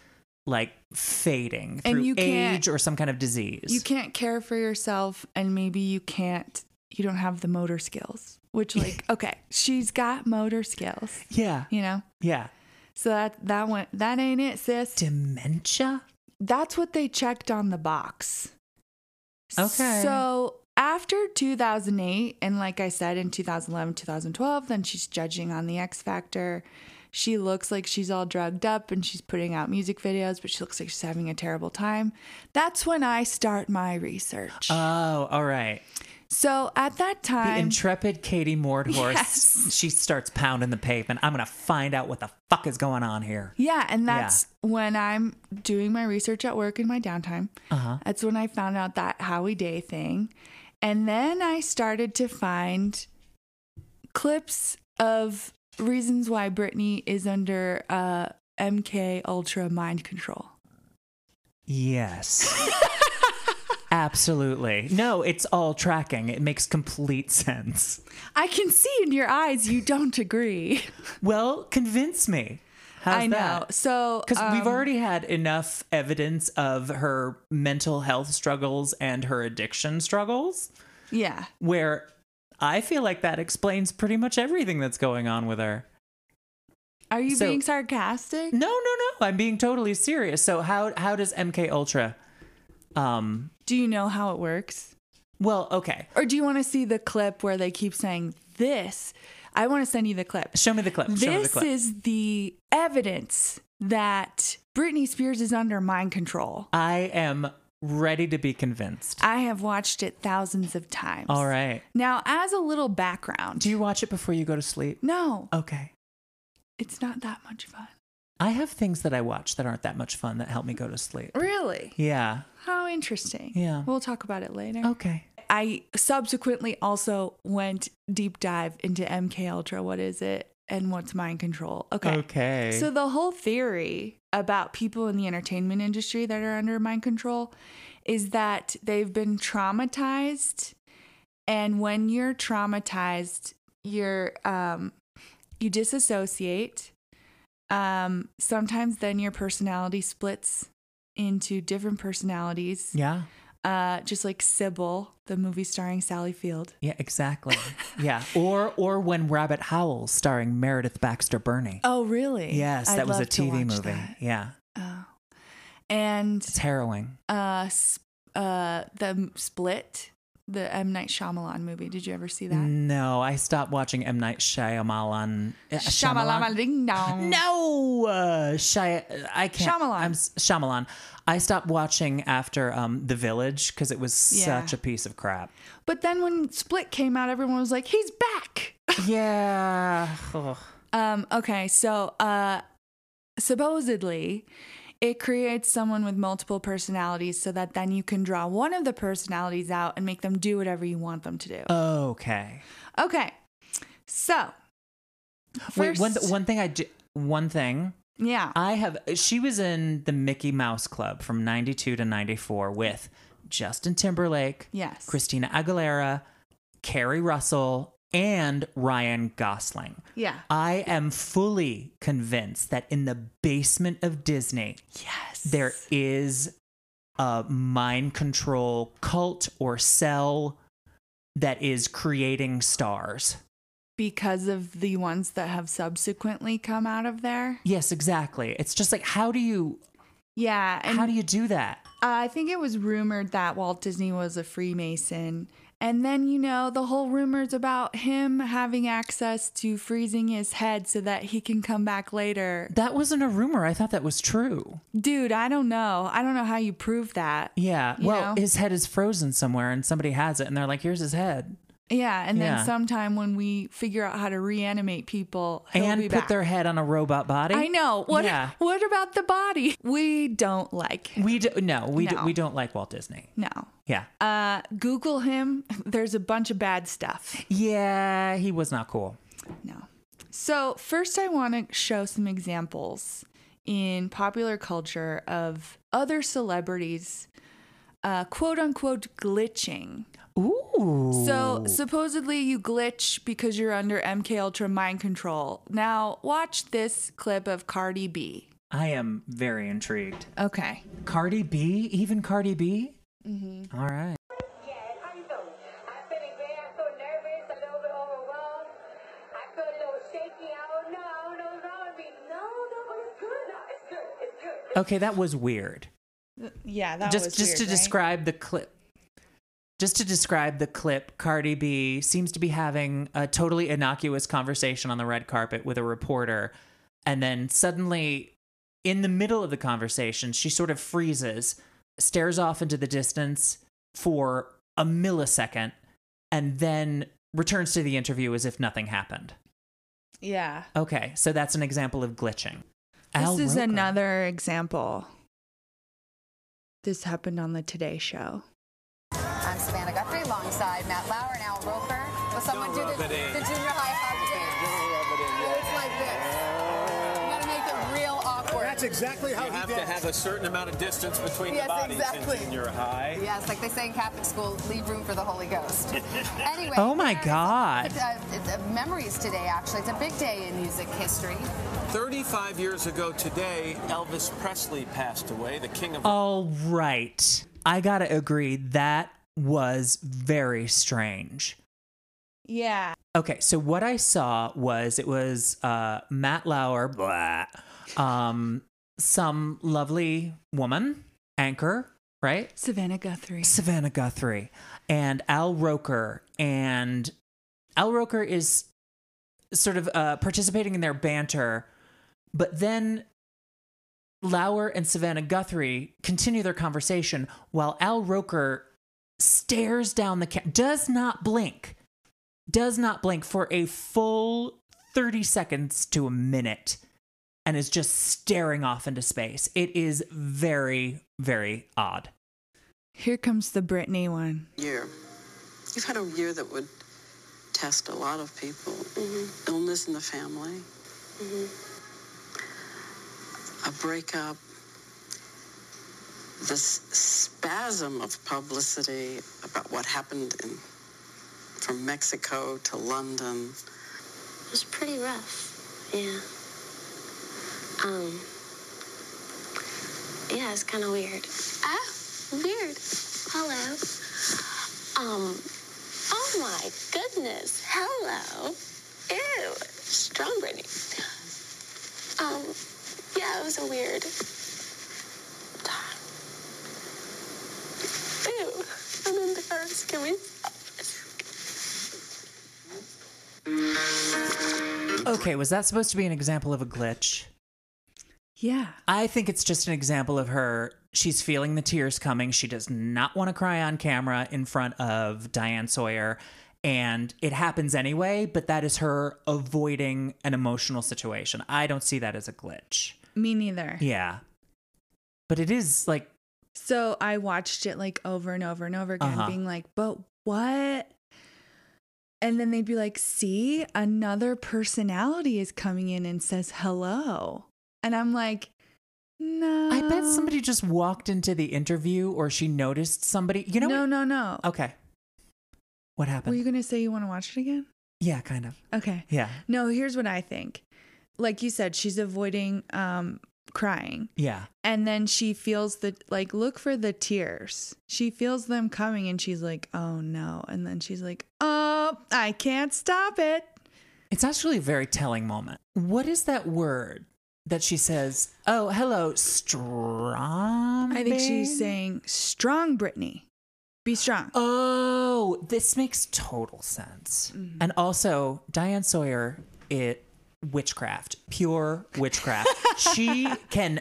Speaker 3: like fading
Speaker 1: And
Speaker 3: through
Speaker 1: you
Speaker 3: age or some kind of disease.
Speaker 1: you can't care for yourself, and maybe you can't, you don't have the motor skills, which, like, <laughs> okay, she's got motor skills,
Speaker 3: Yeah.
Speaker 1: you know?
Speaker 3: Yeah.
Speaker 1: So that, that went, that ain't it, sis.
Speaker 3: Dementia?
Speaker 1: That's what they checked on the box.
Speaker 3: Okay.
Speaker 1: So after 2008, and like I said, in 2011, 2012, then she's judging on the X Factor. She looks like she's all drugged up and she's putting out music videos, but she looks like she's having a terrible time. That's when I start my research.
Speaker 3: Oh, all right.
Speaker 1: So at that time, The
Speaker 3: intrepid Katie Mordhorst,
Speaker 1: Yes.
Speaker 3: she starts pounding the pavement. I'm going to find out what the fuck is going on here.
Speaker 1: Yeah, and that's when I'm doing my research at work in my downtime.
Speaker 3: Uh-huh.
Speaker 1: That's when I found out that Howie Day thing. And then I started to find clips of reasons why Britney is under uh, MK Ultra mind control.
Speaker 3: Yes. <laughs> Absolutely. No, it's all tracking. It makes complete sense.
Speaker 1: I can see in your eyes you don't agree.
Speaker 3: Well, convince me. How's
Speaker 1: I know.
Speaker 3: that?
Speaker 1: So
Speaker 3: Because we've
Speaker 1: um,
Speaker 3: already had enough evidence of her mental health struggles and her addiction struggles,
Speaker 1: yeah.
Speaker 3: where I feel like that explains pretty much everything that's going on with her.
Speaker 1: Are you
Speaker 3: So-
Speaker 1: being sarcastic?
Speaker 3: No, no, no. I'm being totally serious. So how how does MK Ultra um
Speaker 1: Do you know how it works?
Speaker 3: well, okay.
Speaker 1: Or do you want to see the clip where they keep saying this? I want to send you the clip.
Speaker 3: Show me the clip. Show me the
Speaker 1: This
Speaker 3: clip.
Speaker 1: is the evidence that Britney Spears is under mind control.
Speaker 3: I am ready to be convinced.
Speaker 1: I have watched it thousands of times.
Speaker 3: All right.
Speaker 1: Now, as a little background,
Speaker 3: Do you watch it before you go to sleep?
Speaker 1: no,
Speaker 3: Okay.
Speaker 1: it's not that much fun.
Speaker 3: I have things that I watch that aren't that much fun that help me go to sleep.
Speaker 1: Really?
Speaker 3: Yeah.
Speaker 1: How interesting.
Speaker 3: Yeah.
Speaker 1: We'll talk about it later.
Speaker 3: Okay.
Speaker 1: I subsequently also went deep dive into MK Ultra. What is it? And what's mind control? Okay.
Speaker 3: Okay.
Speaker 1: So the whole theory about people in the entertainment industry that are under mind control is that they've been traumatized and when you're traumatized, you're um you disassociate. Um sometimes then your personality splits into different personalities.
Speaker 3: yeah.
Speaker 1: Uh just like Sybil, the movie starring Sally Field.
Speaker 3: Yeah, exactly. <laughs> yeah. Or or when Rabbit Howls starring Meredith Baxter Birney.
Speaker 1: Oh, really?
Speaker 3: yes,
Speaker 1: I'd
Speaker 3: that was a TV movie.
Speaker 1: that.
Speaker 3: Yeah.
Speaker 1: Oh. And
Speaker 3: It's harrowing.
Speaker 1: uh uh the split the M Night Shyamalan movie. Did you ever see that?
Speaker 3: No, I stopped watching M Night Shyamalan. uh,
Speaker 1: Shyamalan ding dong.
Speaker 3: No, uh, Shy. I can't.
Speaker 1: Shyamalan.
Speaker 3: I'm Shyamalan. I stopped watching after um, The Village because it was
Speaker 1: Yeah.
Speaker 3: such a piece of crap.
Speaker 1: But then when Split came out, everyone was like, "He's back." <laughs>
Speaker 3: Yeah.
Speaker 1: Um. Okay. So, uh, supposedly, it creates someone with multiple personalities, so that then you can draw one of the personalities out and make them do whatever you want them to do.
Speaker 3: Okay.
Speaker 1: Okay. So.
Speaker 3: Wait. One
Speaker 1: first-
Speaker 3: one thing I do. One thing
Speaker 1: Yeah.
Speaker 3: I have. She was in the Mickey Mouse Club from '92 to '94 with Justin Timberlake,
Speaker 1: yes.
Speaker 3: Christina Aguilera, Keri Russell, and Ryan Gosling.
Speaker 1: Yeah.
Speaker 3: I am fully convinced that in the basement of Disney,
Speaker 1: Yes.
Speaker 3: there is a mind control cult or cell that is creating stars.
Speaker 1: because of the ones that have subsequently come out of there.
Speaker 3: Yes, exactly. It's just like how do you
Speaker 1: Yeah, and
Speaker 3: how do you do that?
Speaker 1: I think it was rumored that Walt Disney was a Freemason. And then, you know, the whole rumors about him having access to freezing his head so that he can come back later.
Speaker 3: That wasn't a rumor. I thought that was true.
Speaker 1: Dude, I don't know. I don't know how you prove that.
Speaker 3: Yeah. Well,
Speaker 1: know?
Speaker 3: his head is frozen somewhere and somebody has it and they're like, here's his head.
Speaker 1: Yeah, and then
Speaker 3: Yeah.
Speaker 1: sometime when we figure out how to reanimate people, he'll
Speaker 3: and
Speaker 1: be
Speaker 3: put
Speaker 1: back.
Speaker 3: their head on a robot body.
Speaker 1: I know. What
Speaker 3: Yeah.
Speaker 1: what about the body? We don't like him.
Speaker 3: We do, no, we Do,
Speaker 1: No.
Speaker 3: we don't like Walt Disney.
Speaker 1: No.
Speaker 3: Yeah.
Speaker 1: Uh Google him. <laughs> There's a bunch of bad stuff.
Speaker 3: Yeah, he was not cool.
Speaker 1: No. So, first, I want to show some examples in popular culture of other celebrities, uh, quote unquote, glitching.
Speaker 3: Ooh.
Speaker 1: So, supposedly, you glitch because you're under MK Ultra mind control. Now, watch this clip of Cardi B.
Speaker 3: I am very intrigued.
Speaker 1: Okay.
Speaker 3: Cardi B, even Cardi B.
Speaker 1: Mm-hmm.
Speaker 3: All right.
Speaker 6: Yes, how you doing? I'm feeling great. I'm so nervous, a little bit overwhelmed. I feel a little shaky. I don't know. I don't know what's wrong with me. No, no, but it's good. No, it's good. It's good.
Speaker 3: Okay, that was weird.
Speaker 1: Yeah, that
Speaker 3: just
Speaker 1: was
Speaker 3: just just
Speaker 1: to right?
Speaker 3: describe the clip. Just to describe the clip, Cardi B seems to be having a totally innocuous conversation on the red carpet with a reporter. And then suddenly, in the middle of the conversation, she sort of freezes, stares off into the distance for a millisecond, and then returns to the interview as if nothing happened.
Speaker 1: Yeah.
Speaker 3: Okay, so that's an example of glitching. Al
Speaker 1: this is
Speaker 3: Roker.
Speaker 1: another example. This happened on the Today Show.
Speaker 7: I'm Savannah Guthrie alongside Matt Lauer and Al Roker. Will someone do the,
Speaker 5: rub it in.
Speaker 7: the junior high hug dance? It's like this. You gotta make it real awkward.
Speaker 8: That's exactly how
Speaker 9: You
Speaker 8: he
Speaker 9: have
Speaker 8: did
Speaker 9: to have a certain amount of distance between
Speaker 7: Yes,
Speaker 9: the bodies
Speaker 7: exactly.
Speaker 9: in junior high.
Speaker 7: Yes, like they say in Catholic school, leave room for the Holy Ghost. <laughs> anyway.
Speaker 3: Oh my God.
Speaker 7: It's, uh, it's, uh, memories today, actually. It's a big day in music history.
Speaker 9: 35 years ago today, Elvis Presley passed away, the king of
Speaker 3: All right. I gotta agree, that was very strange.
Speaker 1: Yeah.
Speaker 3: Okay, so what I saw was it was uh, Matt Lauer, blah, um, some lovely woman, anchor, right?
Speaker 1: Savannah Guthrie.
Speaker 3: Savannah Guthrie, and Al Roker. And Al Roker is sort of uh, participating in their banter, but then Lauer and Savannah Guthrie continue their conversation while Al Roker stares down the camera, does not blink, does not blink for a full 30 seconds to a minute, and is just staring off into space. It is very, very odd.
Speaker 1: Here comes the Britney one.
Speaker 10: year. You've had a year that would test a lot of people. Illness in the family, mm-hmm. a breakup, this spasm of publicity about what happened in, from Mexico to London.
Speaker 11: It was pretty rough. Yeah. Um. Yeah, it's kind of weird. Ah, weird. Hello. Um. Oh my goodness. Hello. Ew. Strong Britney. Um. Yeah, it was a weird. Ew. I'm embarrassed. Can we stop this?
Speaker 3: Okay, was that supposed to be an example of a glitch?
Speaker 1: Yeah.
Speaker 3: I think it's just an example of her. She's feeling the tears coming. She does not want to cry on camera in front of Diane Sawyer. And it happens anyway, but that is her avoiding an emotional situation. I don't see that as a glitch.
Speaker 1: Me neither.
Speaker 3: Yeah. But it is like,
Speaker 1: So I watched it like over and over and over again,
Speaker 3: Uh-huh.
Speaker 1: being like, but what? And then they'd be like, see, another personality is coming in and says hello. And I'm like, no.
Speaker 3: I bet somebody just walked into the interview or she noticed somebody. You know
Speaker 1: No,
Speaker 3: what?
Speaker 1: no, no.
Speaker 3: Okay. What happened?
Speaker 1: Were you going to say you want to watch it again?
Speaker 3: yeah, kind of.
Speaker 1: Okay.
Speaker 3: Yeah.
Speaker 1: No, here's what I think. Like you said, she's avoiding um, crying.
Speaker 3: Yeah.
Speaker 1: And then she feels the like look for the tears. She feels them coming and she's like, "Oh no." And then she's like, "Oh, I can't stop it."
Speaker 3: It's actually a very telling moment. What is that word that she says? Oh, hello, strong.
Speaker 1: I think she's saying, "Strong Britney. Be strong."
Speaker 3: Oh, this makes total sense.
Speaker 1: Mm-hmm.
Speaker 3: And also, Diane Sawyer, it witchcraft, pure witchcraft. <laughs> she can.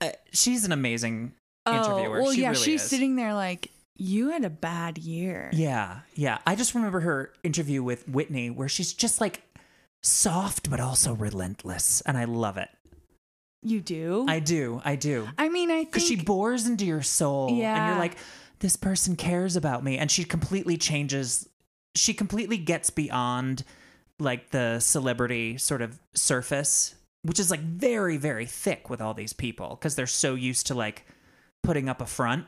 Speaker 3: Uh, she's an amazing interviewer.
Speaker 1: Oh, well,
Speaker 3: she
Speaker 1: yeah,
Speaker 3: really
Speaker 1: she's
Speaker 3: is.
Speaker 1: sitting there like, "You had a bad year."
Speaker 3: Yeah, yeah. I just remember her interview with Whitney where she's just like soft but also relentless, and I love it.
Speaker 1: You do?
Speaker 3: I do, I do.
Speaker 1: I mean, I think
Speaker 3: Because she bores into your soul,
Speaker 1: yeah.
Speaker 3: and you're like, this person cares about me, and she completely changes. She completely gets beyond like the celebrity sort of surface, which is like very, very thick with all these people because they're so used to like putting up a front.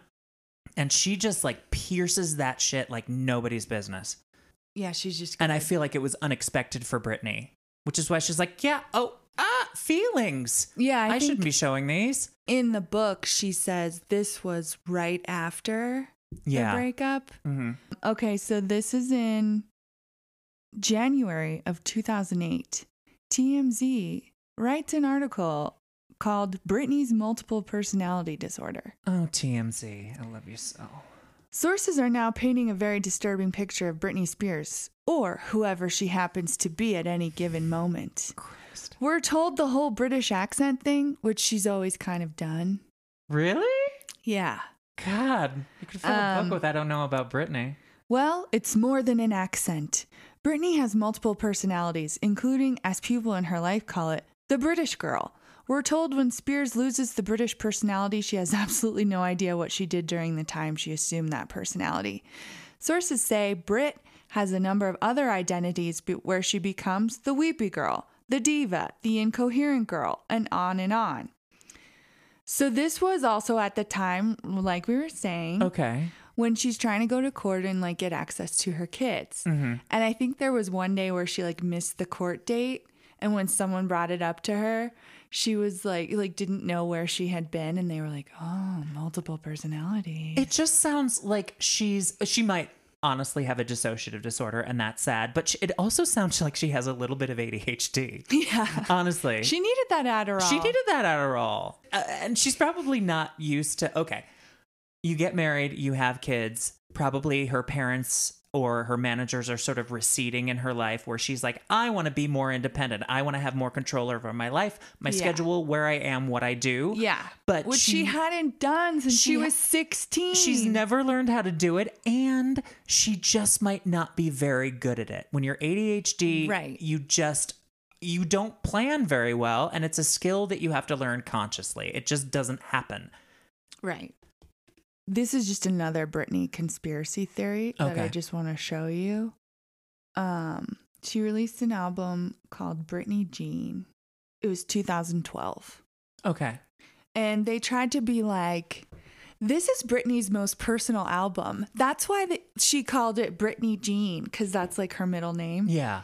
Speaker 3: And she just like pierces that shit like nobody's business.
Speaker 1: Yeah, she's just
Speaker 3: And I feel like it was unexpected for Britney, which is why she's like, yeah, oh, ah, feelings.
Speaker 1: Yeah, I,
Speaker 3: I, shouldn't be showing these.
Speaker 1: in the book she says this was right after
Speaker 3: Yeah.
Speaker 1: the breakup.
Speaker 3: hmm
Speaker 1: Okay, so this is in January of 2008. TMZ writes an article called Britney's Multiple Personality Disorder.
Speaker 3: Oh, TMZ. I love you so.
Speaker 1: Sources are now painting a very disturbing picture of Britney Spears, or whoever she happens to be at any given moment. Christ. We're told the whole British accent thing, which she's always kind of done.
Speaker 3: Really?
Speaker 1: Yeah.
Speaker 3: God, you could fill a
Speaker 1: Um,
Speaker 3: book with I don't know about Britney.
Speaker 1: Well, it's more than an accent. Britney has multiple personalities, including, as people in her life call it, the British girl. We're told when Spears loses the British personality, she has <laughs> absolutely no idea what she did during the time she assumed that personality. Sources say Brit has a number of other identities where she becomes the weepy girl, the diva, the incoherent girl, and on and on. So, this was also at the time, like we were saying,
Speaker 3: Okay.
Speaker 1: When she's trying to go to court and like get access to her kids.
Speaker 3: Mhm.
Speaker 1: And I think there was one day where she like missed the court date and when someone brought it up to her, she was like like didn't know where she had been and they were like, "Oh, multiple personality."
Speaker 3: It just sounds like she's she might honestly have a dissociative disorder and that's sad, but she, it also sounds like she has a little bit of ADHD. <laughs>
Speaker 1: Yeah.
Speaker 3: Honestly.
Speaker 1: She needed that Adderall.
Speaker 3: She needed that Adderall. Uh, and she's probably not used to okay. You get married, you have kids, probably her parents or her managers are sort of receding in her life where she's like, I want to be more independent. I want to have more control over my life, my
Speaker 1: Yeah.
Speaker 3: schedule, where I am, what I do.
Speaker 1: Yeah.
Speaker 3: But
Speaker 1: Which she, hadn't done since she,
Speaker 3: she-
Speaker 1: was 16.
Speaker 3: She's never learned how to do it, and she just might not be very good at it. When you're ADHD,
Speaker 1: Right.
Speaker 3: you just you don't plan very well, and it's a skill that you have to learn consciously. It just doesn't happen.
Speaker 1: Right. This is just another Britney conspiracy theory that I just want to show you. Um, she released an album called Britney Jean. It was 2012.
Speaker 3: Okay.
Speaker 1: And they tried to be like, this is Britney's most personal album. That's why the, she called it Britney Jean, because that's like her middle name.
Speaker 3: Yeah.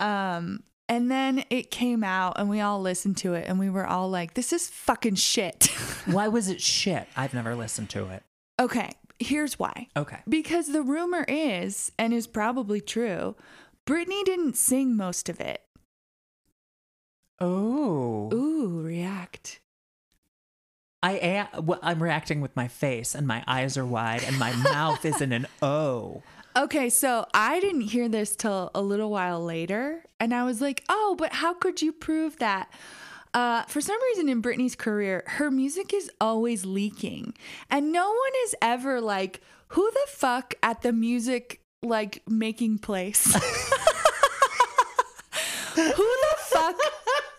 Speaker 1: Um, and then it came out and we all listened to it and we were all like, this is fucking shit. <laughs>
Speaker 3: Why was it shit? I've never listened to it.
Speaker 1: okay, here's why.
Speaker 3: Okay.
Speaker 1: Because the rumor is, and is probably true, Britney didn't sing most of it.
Speaker 3: Oh.
Speaker 1: Ooh, react.
Speaker 3: I am. Well, I'm reacting with my face, and my eyes are wide, and my mouth is in an O.
Speaker 1: Okay, so I didn't hear this till a little while later, and I was like, oh, but how could you prove that? Uh, for some reason in Britney's career, her music is always leaking, and no one is ever like, who the fuck at the music like making place? <laughs> who the fuck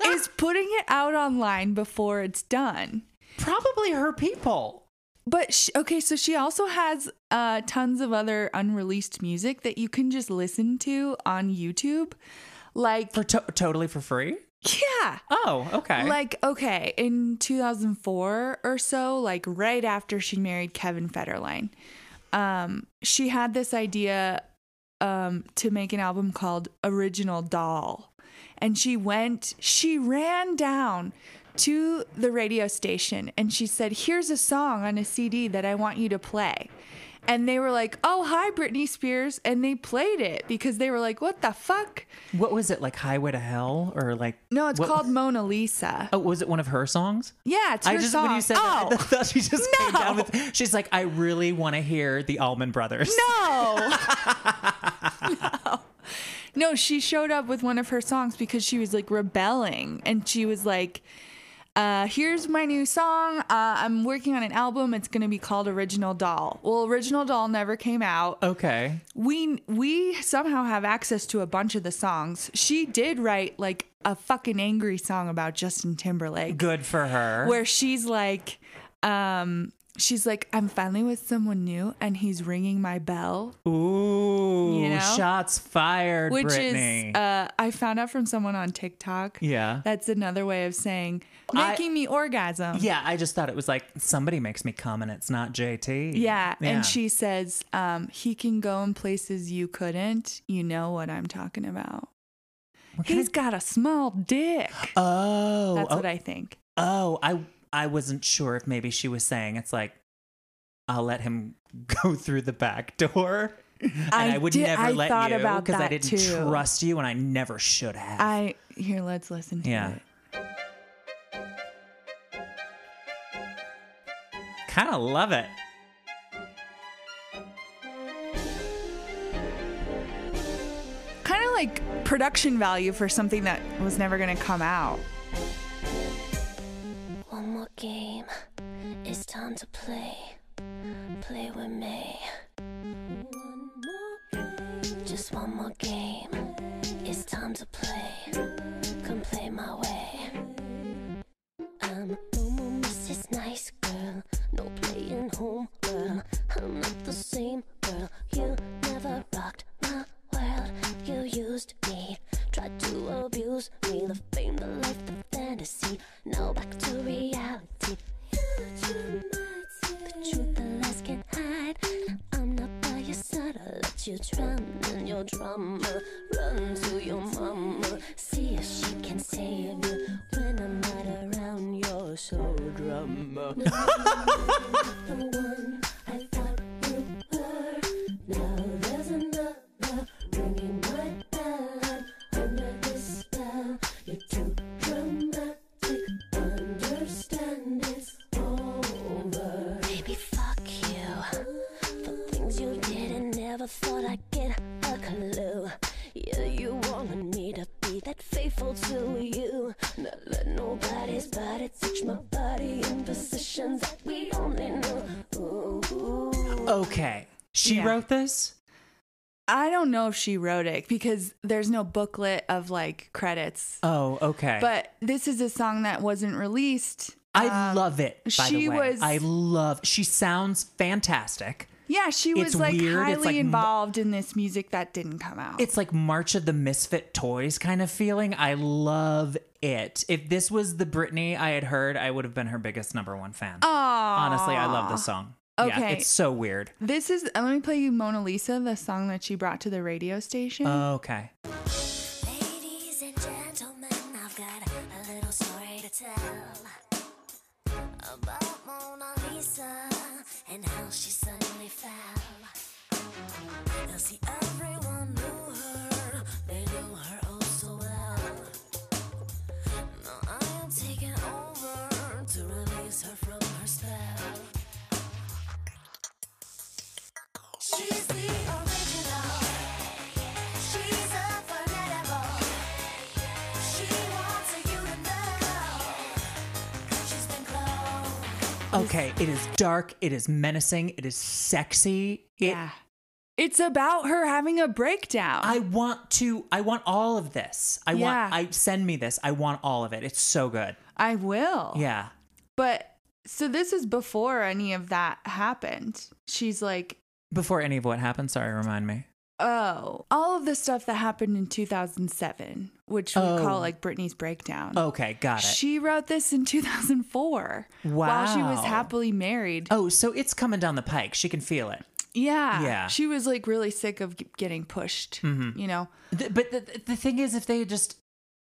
Speaker 1: is putting it out online before it's done?
Speaker 3: Probably her people.
Speaker 1: But sh okay, so she also has uh, tons of other unreleased music that you can just listen to on YouTube. Like,
Speaker 3: For to- totally for free?
Speaker 1: yeah.
Speaker 3: Oh, okay.
Speaker 1: Like, okay, in 2004 or so, like right after she married Kevin Federline, um, she had this idea um, to make an album called Original Doll. And she went, she ran down to the radio station and she said, Here's a song on a CD that I want you to play. And they were like, Oh, hi, Britney Spears. And they played it because they were like, What the fuck?
Speaker 3: what was it like? Highway to Hell or like?
Speaker 1: No, it's
Speaker 3: what-
Speaker 1: called Mona Lisa.
Speaker 3: Oh, was it one of her songs?
Speaker 1: Yeah, it's her
Speaker 3: I just
Speaker 1: song.
Speaker 3: when you said
Speaker 1: oh,
Speaker 3: that, I thought she just came down oh, with. She's like, I really want to hear the Allman Brothers.
Speaker 1: No. <laughs> <laughs> no. No, she showed up with one of her songs because she was like rebelling and she was like, uh, here's my new song. Uh, I'm working on an album. It's going to be called Original Doll. Well, Original Doll never came out.
Speaker 3: Okay.
Speaker 1: We we somehow have access to a bunch of the songs. She did write like a fucking angry song about Justin Timberlake
Speaker 3: Good for her.
Speaker 1: where she's like um she's like i'm finally with someone new and he's ringing my bell
Speaker 3: Ooh,
Speaker 1: You know?
Speaker 3: shots fired,
Speaker 1: which
Speaker 3: Britney.
Speaker 1: is uh i found out from someone on tiktok
Speaker 3: yeah.
Speaker 1: that's another way of saying
Speaker 3: I-
Speaker 1: making me orgasm
Speaker 3: Yeah, I just thought it was like somebody makes me come and it's not JT.
Speaker 1: yeah, and she says um he can go in places you couldn't you know what i'm talking about He's got a small dick <gasps>
Speaker 3: Oh,
Speaker 1: that's
Speaker 3: oh,
Speaker 1: what i think
Speaker 3: Oh, I I wasn't sure if maybe she was saying it's like I'll let him <laughs> go through the back door. And I,
Speaker 1: I
Speaker 3: would
Speaker 1: did-
Speaker 3: never
Speaker 1: I
Speaker 3: let you because I didn't
Speaker 1: too.
Speaker 3: trust you and I never should have.
Speaker 1: i here let's listen to
Speaker 3: Yeah.
Speaker 1: it
Speaker 3: kind of love it.
Speaker 1: Kind of like production value for something that was never going to come out.
Speaker 11: One more game. It's time to play. Play with me. I
Speaker 1: don't know if she wrote it because there's no booklet of like credits.
Speaker 3: Oh, okay.
Speaker 1: But this is a song that wasn't released.
Speaker 3: I
Speaker 1: Um,
Speaker 3: love it. By
Speaker 1: she
Speaker 3: the way.
Speaker 1: was-
Speaker 3: I love. She sounds fantastic.
Speaker 1: Yeah, she was
Speaker 3: It's
Speaker 1: like
Speaker 3: weird.
Speaker 1: highly
Speaker 3: like
Speaker 1: involved in this music that didn't come out.
Speaker 3: It's like March of the Misfit Toys kind of feeling. I love it. If this was the Britney I had heard, I would have been her biggest number one fan. Honestly, I love this song. Yeah,
Speaker 1: Okay.
Speaker 3: it's so weird.
Speaker 1: This is uh, let me play you Mona Lisa, the song that she brought to the radio station.
Speaker 3: Okay.
Speaker 11: Ladies and gentlemen, I've got a little story to tell about Mona Lisa and how she suddenly fell.
Speaker 3: Okay. It is dark. It is menacing. It is sexy. It,
Speaker 1: yeah. It's about her having a breakdown.
Speaker 3: I want to. I want all of this. I
Speaker 1: Yeah.
Speaker 3: want. I send me this. I want all of it. It's so good.
Speaker 1: I will.
Speaker 3: Yeah.
Speaker 1: But so this is before any of that happened. She's like,
Speaker 3: Before any of what happened, sorry, remind me.
Speaker 1: oh, all of the stuff that happened in 2007, which we
Speaker 3: Oh.
Speaker 1: call like Britney's breakdown.
Speaker 3: Okay, got it.
Speaker 1: She wrote this in 2004 while she was happily married.
Speaker 3: Oh, so it's coming down the pike. She can feel it.
Speaker 1: Yeah.
Speaker 3: Yeah.
Speaker 1: She was like really sick of getting pushed,
Speaker 3: Mhm.
Speaker 1: you know?
Speaker 3: Th- but the, the thing is, if they just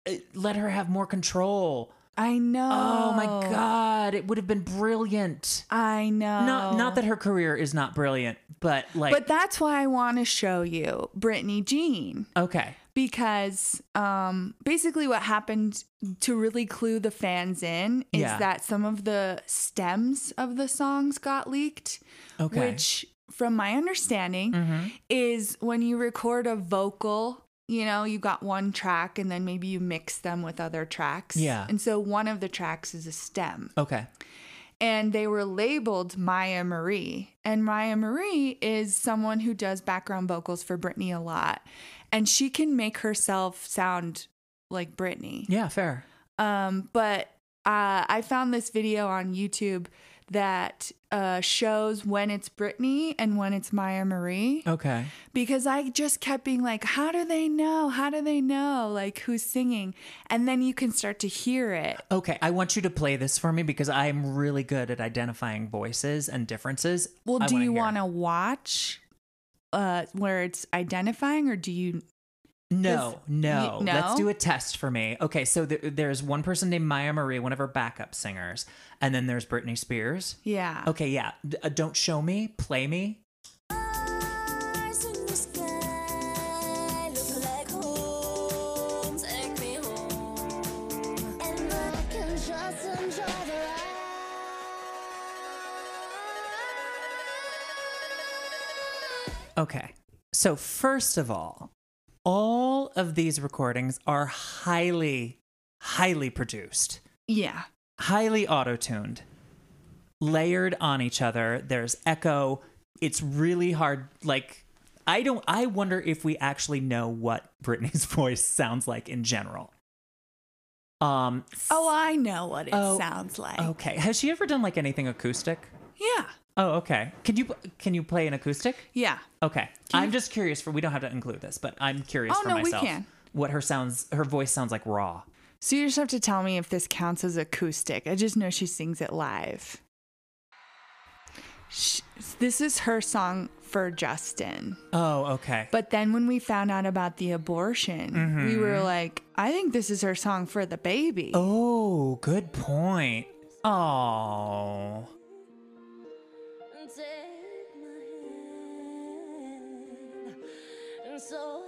Speaker 3: uh, let her have more control.
Speaker 1: I know.
Speaker 3: Oh my god, it would have been brilliant.
Speaker 1: I know.
Speaker 3: Not not that her career is not brilliant, but like
Speaker 1: but that's why I want to show you Britney Jean.
Speaker 3: okay.
Speaker 1: because um, basically what happened to really clue the fans in is
Speaker 3: Yeah.
Speaker 1: that some of the stems of the songs got leaked
Speaker 3: Okay. Mm-hmm.
Speaker 1: which from my understanding is when you record a vocal you know you got one track and then maybe you mix them with other tracks
Speaker 3: Yeah.
Speaker 1: and so one of the tracks is a stem
Speaker 3: Okay.
Speaker 1: and they were labeled Myah Marie. And Myah Marie is someone who does background vocals for Britney a lot. And she can make herself sound like Britney.
Speaker 3: Yeah, fair.
Speaker 1: Um, but uh, I found this video on YouTube that uh, shows when it's Britney and when it's Myah Marie
Speaker 3: Okay.
Speaker 1: because I just kept being like, how do they know? How do they know? Like, who's singing? And then you can start to hear it.
Speaker 3: Okay, I want you to play this for me because I'm really good at identifying voices and differences.
Speaker 1: Well,
Speaker 3: I
Speaker 1: do you want to watch uh, where it's identifying, or do you?
Speaker 3: No, no.
Speaker 1: You-
Speaker 3: Let's do a test for me. Okay, so th- there's one person named Myah Marie, one of her backup singers, and then there's Britney Spears.
Speaker 1: Yeah.
Speaker 3: Okay, yeah. D- uh, don't show me, play me.
Speaker 11: Stars in the sky look like home. Take me home, and I can just enjoy the
Speaker 3: Okay. So first of all, all of these recordings are highly, highly produced,
Speaker 1: Yeah.
Speaker 3: highly auto tuned, layered on each other. There's echo. It's really hard. Like, I don't, I wonder if we actually know what Britney's <laughs> voice sounds like in general. Um,
Speaker 1: Oh, I know what it
Speaker 3: Oh,
Speaker 1: sounds like.
Speaker 3: okay. Has she ever done like anything acoustic?
Speaker 1: Yeah.
Speaker 3: Oh, okay. Can you can you play an acoustic?
Speaker 1: Yeah.
Speaker 3: Okay. I'm just curious for we don't have to include this, but I'm curious
Speaker 1: Oh,
Speaker 3: for
Speaker 1: no, we
Speaker 3: myself.
Speaker 1: can.
Speaker 3: What her sounds her voice sounds like raw.
Speaker 1: So you just have to tell me if this counts as acoustic. I just know she sings it live. Sh this is her song for Justin.
Speaker 3: Oh, okay.
Speaker 1: But then when we found out about the abortion, we were
Speaker 3: Mhm.
Speaker 1: like, I think this is her song for the baby.
Speaker 3: Oh, good point. Oh.
Speaker 5: Save my hand, and so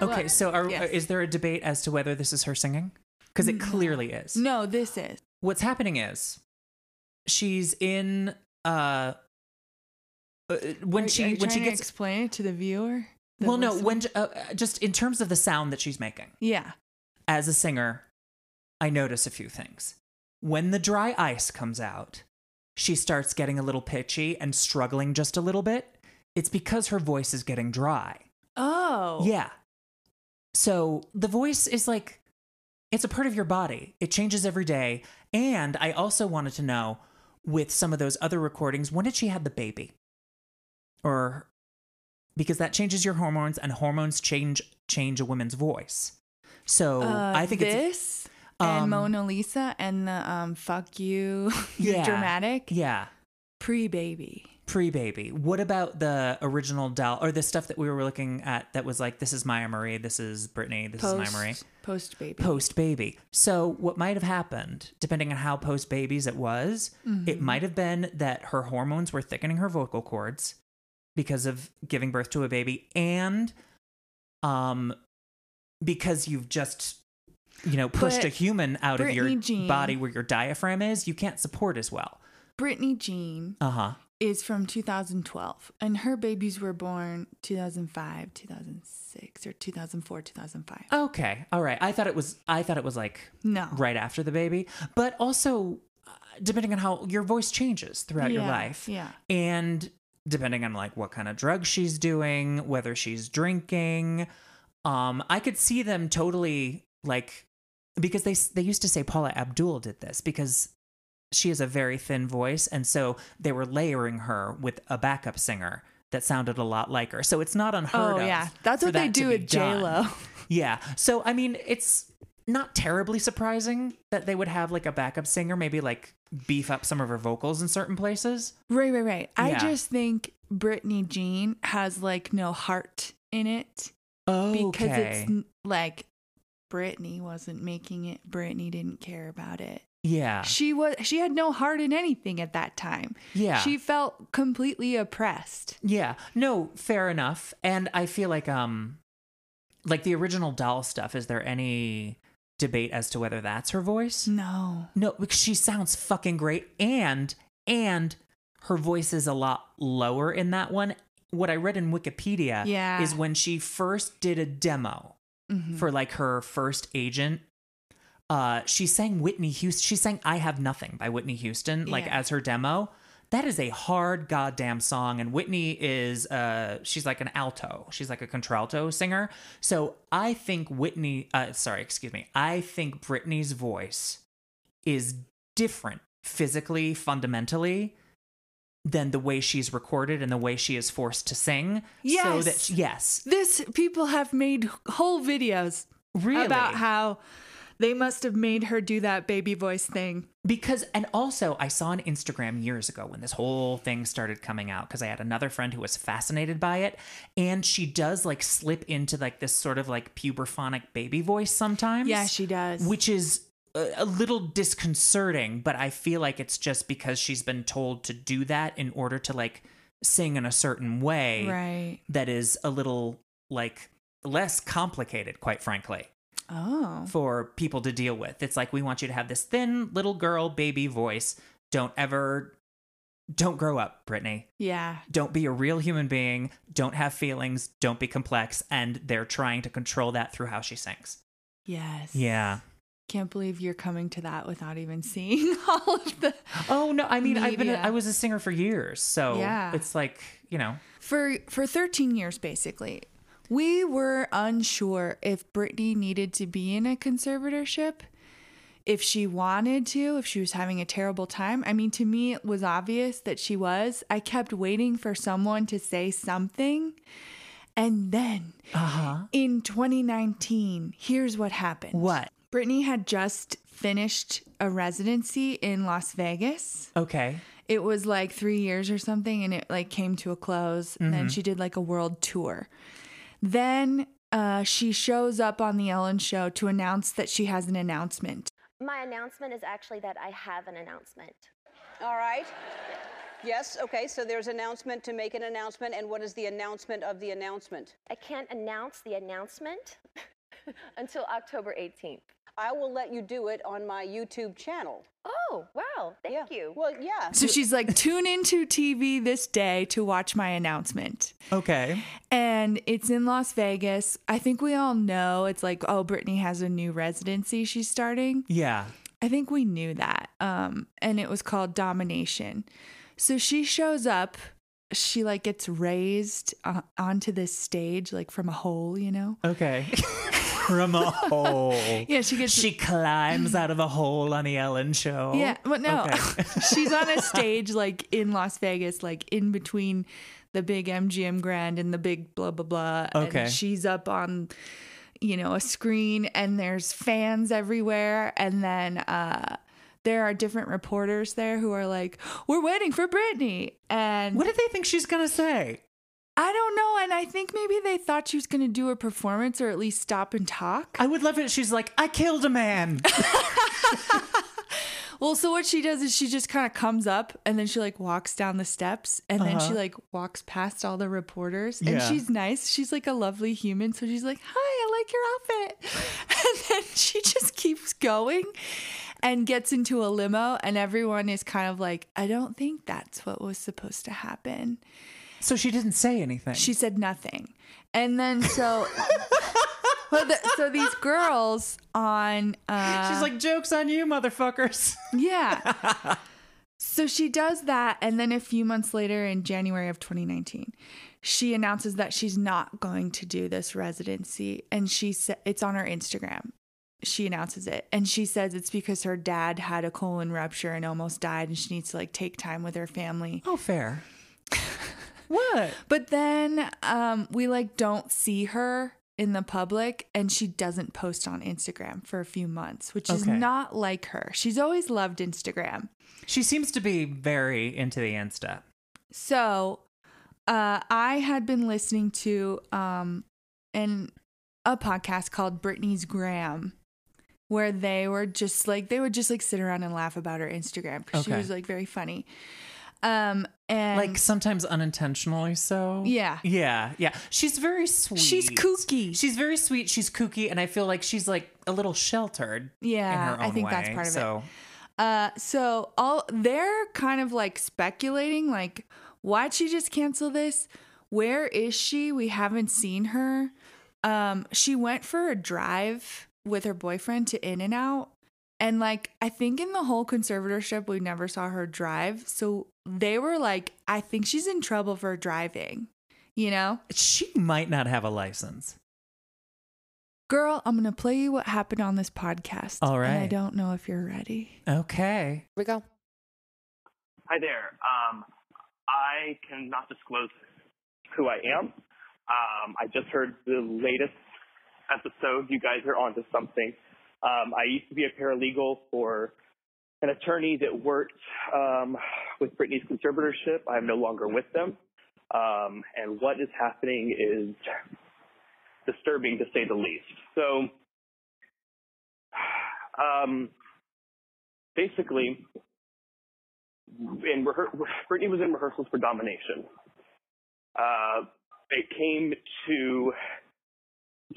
Speaker 3: Okay, so are,
Speaker 1: Yes.
Speaker 3: is there a debate as to whether this is her singing? Because it clearly is.
Speaker 1: No, this is.
Speaker 3: What's happening is she's in uh uh, when
Speaker 1: Are-
Speaker 3: she
Speaker 1: are
Speaker 3: when she gets
Speaker 1: explain it to the viewer. the
Speaker 3: well no when uh, uh, just in terms of the sound that she's making
Speaker 1: Yeah.
Speaker 3: as a singer i notice a few things when the dry ice comes out she starts getting a little pitchy and struggling just a little bit it's because her voice is getting dry
Speaker 1: Oh.
Speaker 3: yeah so the voice is like it's a part of your body. It changes every day. And i also wanted to know with some of those other recordings when did she have the baby? Or because that changes your hormones and hormones change change a woman's voice. So
Speaker 1: Uh,
Speaker 3: i think it's
Speaker 1: this and
Speaker 3: um,
Speaker 1: Mona Lisa and the um fuck you <laughs>
Speaker 3: Yeah.
Speaker 1: dramatic?
Speaker 3: Yeah.
Speaker 1: Pre baby.
Speaker 3: Pre-baby what about the original doll or the stuff that we were looking at that was like this is myah marie this is britney this is myah marie
Speaker 1: post baby.
Speaker 3: post baby. So what might have happened, depending on how post babies it was, it
Speaker 1: Mhm.
Speaker 3: might have been that her hormones were thickening her vocal cords because of giving birth to a baby and um because you've just you know pushed
Speaker 1: But
Speaker 3: a human out of your
Speaker 1: Jean-
Speaker 3: body where your diaphragm is, you can't support as well.
Speaker 1: Britney Jean
Speaker 3: Uh-huh.
Speaker 1: Is from 2012 and her babies were born 2005, 2006 or 2004, 2005.
Speaker 3: Okay. All right. I thought it was I thought it was like
Speaker 1: No.
Speaker 3: right after the baby, but also uh, depending on how your voice changes throughout your life.
Speaker 1: yeah.
Speaker 3: And depending on like what kind of drugs she's doing, whether she's drinking, um I could see them totally like because they they used to say Paula Abdul did this because she has a very thin voice and so they were layering her with a backup singer that sounded a lot like her. So it's not unheard
Speaker 1: Oh
Speaker 3: of.
Speaker 1: yeah, that's what they
Speaker 3: that to
Speaker 1: do with j-lo
Speaker 3: Yeah. So I mean, it's not terribly surprising that they would have like a backup singer, maybe like beef up some of her vocals in certain places.
Speaker 1: Right, right, right. I just think Britney Jean has like no heart in it. Oh. Because it's like Britney wasn't making it. Britney didn't care about it.
Speaker 3: Yeah.
Speaker 1: She was she had no heart in anything at that time.
Speaker 3: Yeah.
Speaker 1: She felt completely oppressed.
Speaker 3: Yeah. No, fair enough. And I feel like um like the original doll stuff, is there any debate as to whether that's her voice?
Speaker 1: No.
Speaker 3: No, because she sounds fucking great and and her voice is a lot lower in that one. What I read in Wikipedia
Speaker 1: Yeah.
Speaker 3: is when she first did a demo
Speaker 1: Mhm.
Speaker 3: for like her first agent. Uh, she sang Whitney Houston. She sang "I Have Nothing" by Whitney Houston, like
Speaker 1: Yeah.
Speaker 3: as her demo. That is a hard goddamn song, and Whitney is uh, she's like an alto. She's like a contralto singer. So I think Whitney, uh, sorry, excuse me. I think Britney's voice is different physically, fundamentally, than the way she's recorded and the way she is forced to sing. So
Speaker 1: Yes.
Speaker 3: that yes,
Speaker 1: This people have made whole videos
Speaker 3: Really?
Speaker 1: about how They must have made her do that baby voice thing.
Speaker 3: Because, and also, I saw on Instagram years ago when this whole thing started coming out, because I had another friend who was fascinated by it. And she does like slip into like this sort of like puberphonic baby voice sometimes.
Speaker 1: Yeah, she does.
Speaker 3: Which is a, a little disconcerting, but I feel like it's just because she's been told to do that in order to like sing in a certain way
Speaker 1: Right.
Speaker 3: that is a little like less complicated, quite frankly
Speaker 1: Oh.
Speaker 3: for people to deal with. It's like we want you to have this thin little girl baby voice. Don't ever don't grow up, Britney.
Speaker 1: Yeah.
Speaker 3: Don't be a real human being. Don't have feelings. Don't be complex. And they're trying to control that through how she sings.
Speaker 1: Yes.
Speaker 3: Yeah.
Speaker 1: Can't believe you're coming to that without even seeing <laughs> all of the.
Speaker 3: Oh no, I mean I've been a,
Speaker 1: Media.
Speaker 3: I was a singer for years, so
Speaker 1: Yeah.
Speaker 3: it's like you know
Speaker 1: For for 13 years basically. We were unsure if Britney needed to be in a conservatorship, if she wanted to, if she was having a terrible time. I mean, to me, it was obvious that she was. I kept waiting for someone to say something. And then
Speaker 3: uh-huh.
Speaker 1: in 2019, here's what happened.
Speaker 3: What?
Speaker 1: Britney had just finished a residency in Las Vegas.
Speaker 3: Okay.
Speaker 1: It was like three years or something, and it like came to a close. And then
Speaker 3: Mhm.
Speaker 1: she did like a world tour. Then uh, she shows up on the Ellen Show to announce that she has an announcement.
Speaker 8: My announcement is actually that I have an announcement.
Speaker 12: All right. Yes, okay, so there's announcement to make an announcement, and what is the announcement of the announcement?
Speaker 8: I can't announce the announcement <laughs> until October 18th.
Speaker 12: I will let you do it on my YouTube channel.
Speaker 8: Oh, wow. Thank you.
Speaker 12: Well, yeah.
Speaker 1: So she's like, tune into TV this day to watch my announcement.
Speaker 3: Okay.
Speaker 1: And it's in Las Vegas. I think we all know it's like, oh, Britney has a new residency she's starting.
Speaker 3: Yeah.
Speaker 1: I think we knew that. Um, and it was called Domination. So she shows up. She like gets raised uh, onto this stage, like from a hole, you know?
Speaker 3: Okay. <laughs> From a <laughs> hole.
Speaker 1: Yeah, she gets.
Speaker 3: She climbs out of a hole on the Ellen show.
Speaker 1: Yeah, but no,
Speaker 3: Okay. <laughs> <laughs>
Speaker 1: she's on a stage like in Las Vegas, like in between the big MGM Grand and the big blah blah blah.
Speaker 3: Okay.
Speaker 1: And she's up on, you know, a screen, and there's fans everywhere, and then uh, there are different reporters there who are like, "We're waiting for Britney," and
Speaker 3: what do they think she's gonna say?
Speaker 1: I don't know, and I think maybe they thought she was going to do a performance or at least stop and talk.
Speaker 3: I would love it. if She's like, I killed a man. <laughs>
Speaker 1: Well, so what she does is she just kind of comes up and then she like walks down the steps and then she
Speaker 3: Uh-huh.
Speaker 1: like walks past all the reporters and
Speaker 3: Yeah.
Speaker 1: she's nice. She's like a lovely human. So she's like, Hi, I like your outfit. <laughs> And then she just keeps going and gets into a limo and everyone is kind of like, I don't think that's what was supposed to happen.
Speaker 3: So she didn't say anything.
Speaker 1: She said nothing. And then so <laughs> well, the, so these girls on uh
Speaker 3: She's like, jokes on you, motherfuckers. <laughs>
Speaker 1: yeah. so she does that. And then a few months later, in January of 2019, she announces that she's not going to do this residency. And she said it's on her Instagram. She announces it. And she says it's because her dad had a colon rupture and almost died. And she needs to like take time with her family.
Speaker 3: Oh, fair. What?
Speaker 1: But then um, we like don't see her in the public and she doesn't post on Instagram for a few months, which is
Speaker 3: Okay.
Speaker 1: not like her. She's always loved Instagram.
Speaker 3: She seems to be very into the Insta.
Speaker 1: So, uh, I had been listening to um, an a podcast called Britney's Gram, where they were just like they would just like sit around and laugh about her Instagram because she
Speaker 3: Okay.
Speaker 1: was like very funny. Um, and
Speaker 3: like sometimes unintentionally so.
Speaker 1: Yeah.
Speaker 3: Yeah. Yeah. She's very sweet.
Speaker 1: She's kooky.
Speaker 3: She's very sweet. She's kooky. And I feel like she's like a little sheltered.
Speaker 1: Yeah,
Speaker 3: in her
Speaker 1: I think that's part of it.
Speaker 3: so.
Speaker 1: Uh, so all they're kind of like speculating, like, why'd she just cancel this? Where is she? We haven't seen her. Um, she went for a drive with her boyfriend to In and Out. And like, I think in the whole conservatorship, we never saw her drive. So they were like, I think she's in trouble for driving, you know?
Speaker 3: She might not have a license.
Speaker 1: Girl, I'm going to play you what happened on this podcast.
Speaker 3: All right.
Speaker 1: And I don't know if you're ready.
Speaker 3: Okay.
Speaker 1: Here we go.
Speaker 13: Hi there. Um, I cannot disclose who I am. Um, I just heard the latest episode. You guys are onto something. Um, I used to be a paralegal for an attorney that worked um, with Britney's conservatorship. I'm no longer with them. Um, and what is happening is disturbing to say the least. So, um, basically, in rehe- Britney was in rehearsals for Domination. Uh, it came to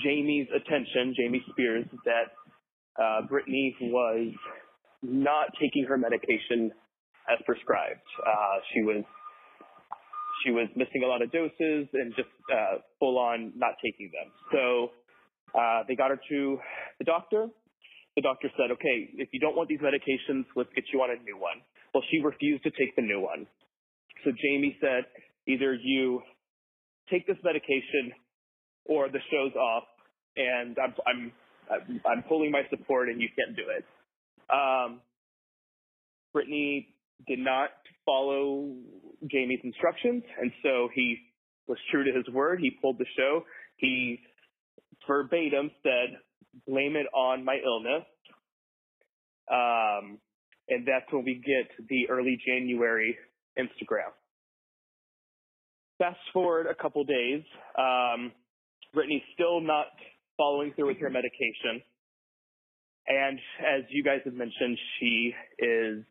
Speaker 13: Jamie's attention, Jamie Spears, that uh, Britney was not taking her medication as prescribed. Uh, she was she was missing a lot of doses and just uh, full on not taking them. So uh, they got her to the doctor. The doctor said, "Okay, if you don't want these medications, let's get you on a new one." Well, she refused to take the new one. So Jamie said, "Either you take this medication, or the show's off, and I'm I'm I'm, I'm pulling my support, and you can't do it." Um, Britney did not follow Jamie's instructions, and so he was true to his word. He pulled the show. He verbatim said, "Blame it on my illness," um, and that's when we get the early January Instagram. Fast forward a couple days, um, Britney's still not following through with her medication. And as you guys have mentioned, she is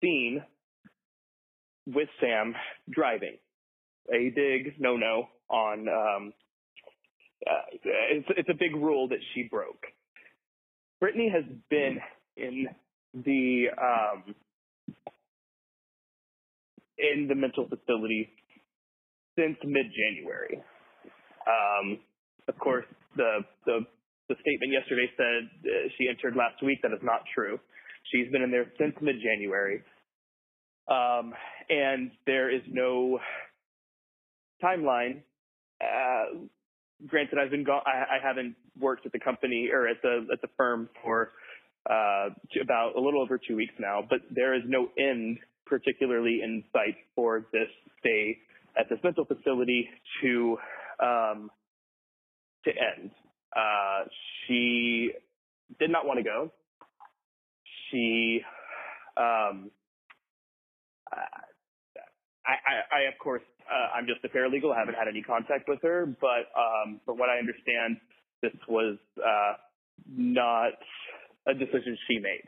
Speaker 13: seen with Sam driving. A big no-no on. Um, uh, it's, it's a big rule that she broke. Britney has been in the um, in the mental facility since mid-January. Um, of course, the the the statement yesterday said uh, she entered last week. That is not true. She's been in there since mid-January, um, and there is no timeline. Uh, granted, I've been gone. I, I haven't worked at the company or at the at the firm for uh, about a little over two weeks now, but there is no end, particularly in sight for this stay at this mental facility to um, to end. Uh, she did not want to go. She, um, I, I, I of course, uh, I'm just a paralegal. I haven't had any contact with her, but um, from what I understand, this was uh, not a decision she made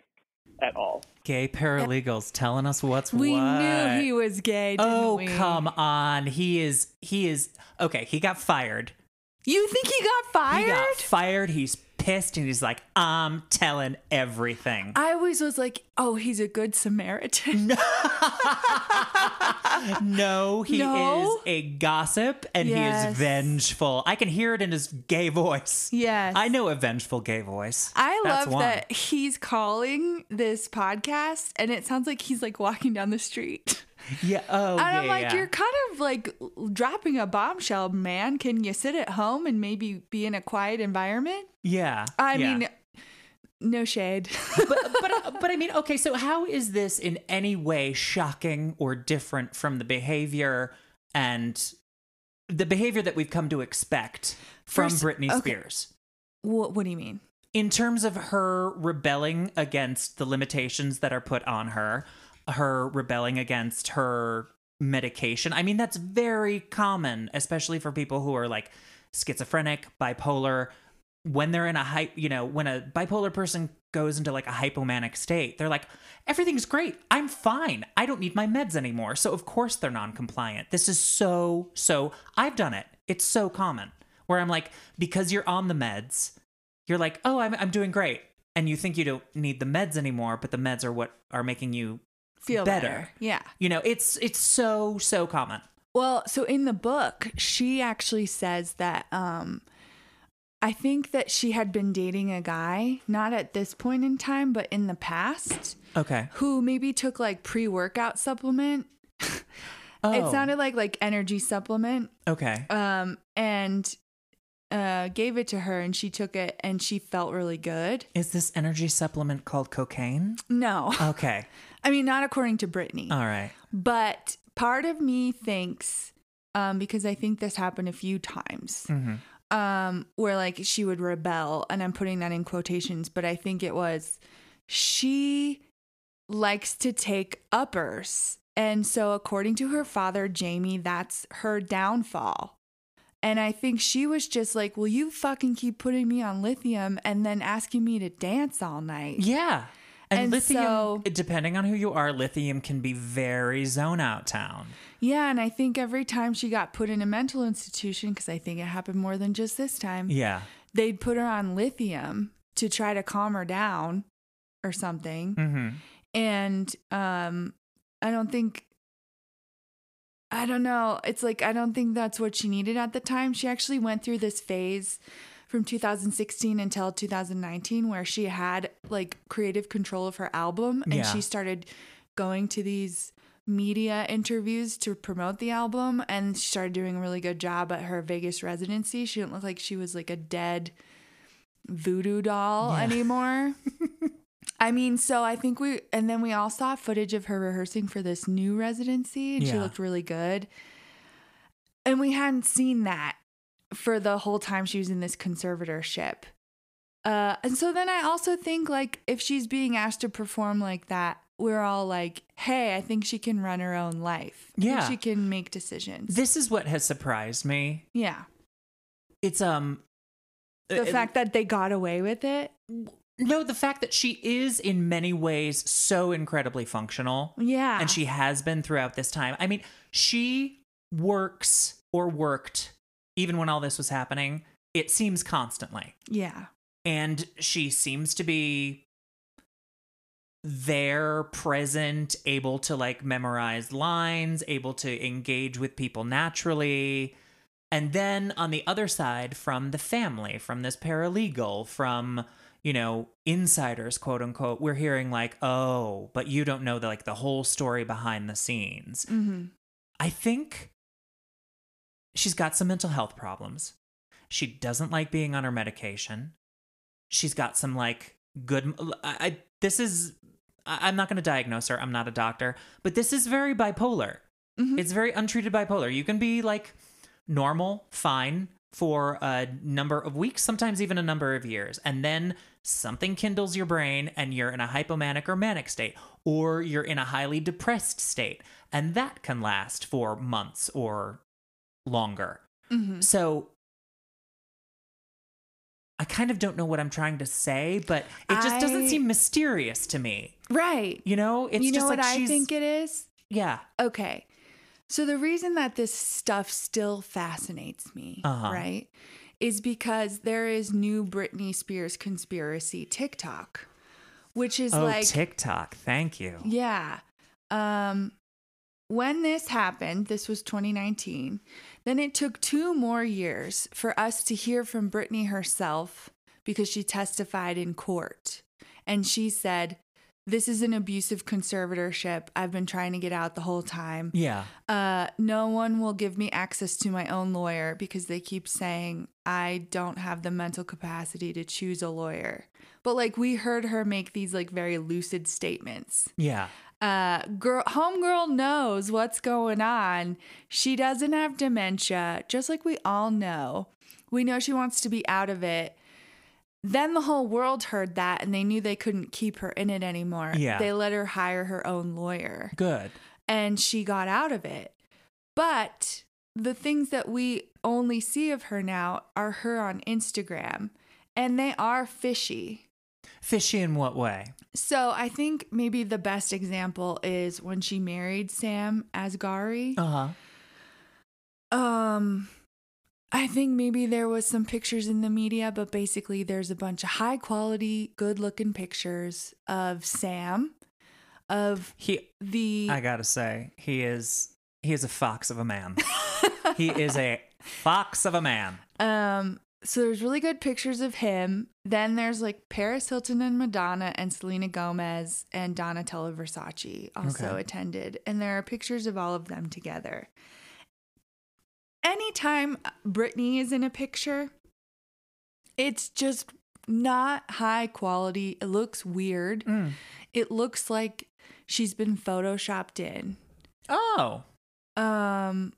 Speaker 13: at all.
Speaker 3: Gay paralegals telling us what's what.
Speaker 1: We
Speaker 3: what.
Speaker 1: knew he was gay. Didn't
Speaker 3: Oh
Speaker 1: we?
Speaker 3: come on! He is. He is. Okay, he got fired.
Speaker 1: You think he got fired?
Speaker 3: He got fired. He's pissed, and he's like, "I'm telling everything."
Speaker 1: I always was like, oh, he's a good Samaritan. <laughs>
Speaker 3: no, he
Speaker 1: No?
Speaker 3: is a gossip, and he
Speaker 1: Yes.
Speaker 3: is vengeful. I can hear it in his gay voice.
Speaker 1: Yes.
Speaker 3: I know a vengeful gay voice.
Speaker 1: I
Speaker 3: That's
Speaker 1: love
Speaker 3: one.
Speaker 1: that he's calling this podcast and it sounds like he's like walking down the street. <laughs> <laughs>
Speaker 3: Yeah. Oh,
Speaker 1: and
Speaker 3: yeah,
Speaker 1: I'm like,
Speaker 3: yeah.
Speaker 1: you're kind of like dropping a bombshell, man. Can you sit at home and maybe be in a quiet environment?
Speaker 3: Yeah.
Speaker 1: I
Speaker 3: yeah.
Speaker 1: mean, no shade. <laughs>
Speaker 3: but but but I mean, okay, so how is this in any way shocking or different from the behavior and the behavior that we've come to expect from
Speaker 1: First-
Speaker 3: Britney
Speaker 1: okay.
Speaker 3: Spears?
Speaker 1: what, what do you mean?
Speaker 3: In terms of her rebelling against the limitations that are put on her, her rebelling against her medication. I mean, that's very common, especially for people who are like schizophrenic, bipolar. When they're in a hype, you know, when a bipolar person goes into like a hypomanic state, they're like, everything's great. I'm fine. I don't need my meds anymore. So, of course, they're non compliant. This is so, so, I've done it. It's so common where I'm like, because you're on the meds, you're like, oh, I'm, I'm doing great. And you think you don't need the meds anymore, but the meds are what are making you
Speaker 1: Feel
Speaker 3: better.
Speaker 1: better. Yeah.
Speaker 3: You know, it's it's so so common.
Speaker 1: Well, so in the book, she actually says that um I think that she had been dating a guy, not at this point in time, but in the past,
Speaker 3: Okay.
Speaker 1: who maybe took like pre-workout supplement. <laughs>
Speaker 3: Oh.
Speaker 1: It sounded like like energy supplement.
Speaker 3: Okay.
Speaker 1: Um and uh gave it to her and she took it and she felt really good.
Speaker 3: Is this energy supplement called cocaine?
Speaker 1: No.
Speaker 3: Okay. <laughs>
Speaker 1: I mean not according to Britney.
Speaker 3: All right.
Speaker 1: But part of me thinks, um, because I think this happened a few times,
Speaker 3: Mhm.
Speaker 1: um where like she would rebel and I'm putting that in quotations, but I think it was she likes to take uppers. And so according to her father Jamie, that's her downfall. And I think she was just like, "Will you fucking keep putting me on lithium and then asking me to dance all night?"
Speaker 3: Yeah. And,
Speaker 1: And
Speaker 3: lithium,
Speaker 1: so-
Speaker 3: depending on who you are, lithium can be very zone out town.
Speaker 1: Yeah, and I think every time she got put in a mental institution, because I think it happened more than just this time,
Speaker 3: Yeah.
Speaker 1: they'd put her on lithium to try to calm her down or something.
Speaker 3: Mm-hmm.
Speaker 1: And um, I don't think, I don't know. It's like, I don't think that's what she needed at the time. She actually went through this phase from 2016 until 2019 where she had like creative control of her album and
Speaker 3: Yeah.
Speaker 1: she started going to these media interviews to promote the album and she started doing a really good job at her Vegas residency. She didn't look like she was like a dead voodoo doll
Speaker 3: Yeah. <laughs>
Speaker 1: anymore. I mean, so I think we, and then we all saw footage of her rehearsing for this new residency, and she looked really good. And we hadn't seen that for the whole time she was in this conservatorship. Uh, and so then I also think, like, if she's being asked to perform like that, we're all like, hey, I think she can run her own life.
Speaker 3: Yeah.
Speaker 1: she can make decisions.
Speaker 3: This is what has surprised me.
Speaker 1: yeah.
Speaker 3: It's um
Speaker 1: The
Speaker 3: uh,
Speaker 1: fact that they got away with it.
Speaker 3: no, the fact that she is in many ways so incredibly functional.
Speaker 1: Yeah.
Speaker 3: And she has been throughout this time. I mean, she works or worked even when all this was happening. It seems constantly.
Speaker 1: Yeah.
Speaker 3: and she seems to be there present able to like memorize lines able to engage with people naturally and then on the other side from the family from this paralegal from you know insiders quote unquote we're hearing like oh but you don't know the like the whole story behind the scenes
Speaker 1: Mm-hmm.
Speaker 3: I think she's got some mental health problems. She doesn't like being on her medication. She's got some like good. I, I this is. I, I'm not going to diagnose her. I'm not a doctor, but this is very bipolar. Mm-hmm. It's very untreated bipolar. You can be like normal, fine for a number of weeks, sometimes even a number of years, and then something kindles your brain and you're in a hypomanic or manic state, or you're in a highly depressed state, and that can last for months or longer.
Speaker 1: Mm-hmm.
Speaker 3: So I kind of don't know what I'm trying to say, but it just doesn't seem mysterious to me.
Speaker 1: Right.
Speaker 3: You know, it's
Speaker 1: you know what
Speaker 3: like
Speaker 1: I
Speaker 3: she's
Speaker 1: think it is?
Speaker 3: yeah.
Speaker 1: Okay. So the reason that this stuff still fascinates me,
Speaker 3: Uh-huh.
Speaker 1: right, is because there is new Britney Spears conspiracy TikTok, which is
Speaker 3: oh,
Speaker 1: like
Speaker 3: TikTok. Thank you.
Speaker 1: yeah. Um when this happened, this was 2019, then it took two more years for us to hear from Britney herself because she testified in court. And she said, This is an abusive conservatorship. I've been trying to get out the whole time.
Speaker 3: Yeah.
Speaker 1: Uh, no one will give me access to my own lawyer because they keep saying I don't have the mental capacity to choose a lawyer. But like we heard her make these like very lucid statements.
Speaker 3: Yeah.
Speaker 1: Uh, girl, homegirl knows what's going on. She doesn't have dementia, just like we all know. We know she wants to be out of it. Then the whole world heard that and they knew they couldn't keep her in it anymore.
Speaker 3: Yeah.
Speaker 1: They let her hire her own lawyer
Speaker 3: Good.
Speaker 1: and she got out of it. But the things that we only see of her now are her on Instagram, and they are fishy.
Speaker 3: Fishy in what way?
Speaker 1: So I think maybe the best example is when she married Sam Asghari.
Speaker 3: Uh huh.
Speaker 1: Um, I think maybe there was some pictures in the media, but basically there's a bunch of high quality, good looking pictures of Sam, of
Speaker 3: He.
Speaker 1: the
Speaker 3: I gotta say, he is. He is a fox of a man. <laughs> he is a fox of a man.
Speaker 1: Um, so there's really good pictures of him. Then there's like Paris Hilton and Madonna and Selena Gomez and Donatella Versace also
Speaker 3: Okay.
Speaker 1: attended. And there are pictures of all of them together. Anytime Britney is in a picture, it's just not high quality. It looks weird.
Speaker 3: Mm.
Speaker 1: It looks like she's been photoshopped in.
Speaker 3: Oh.
Speaker 1: Um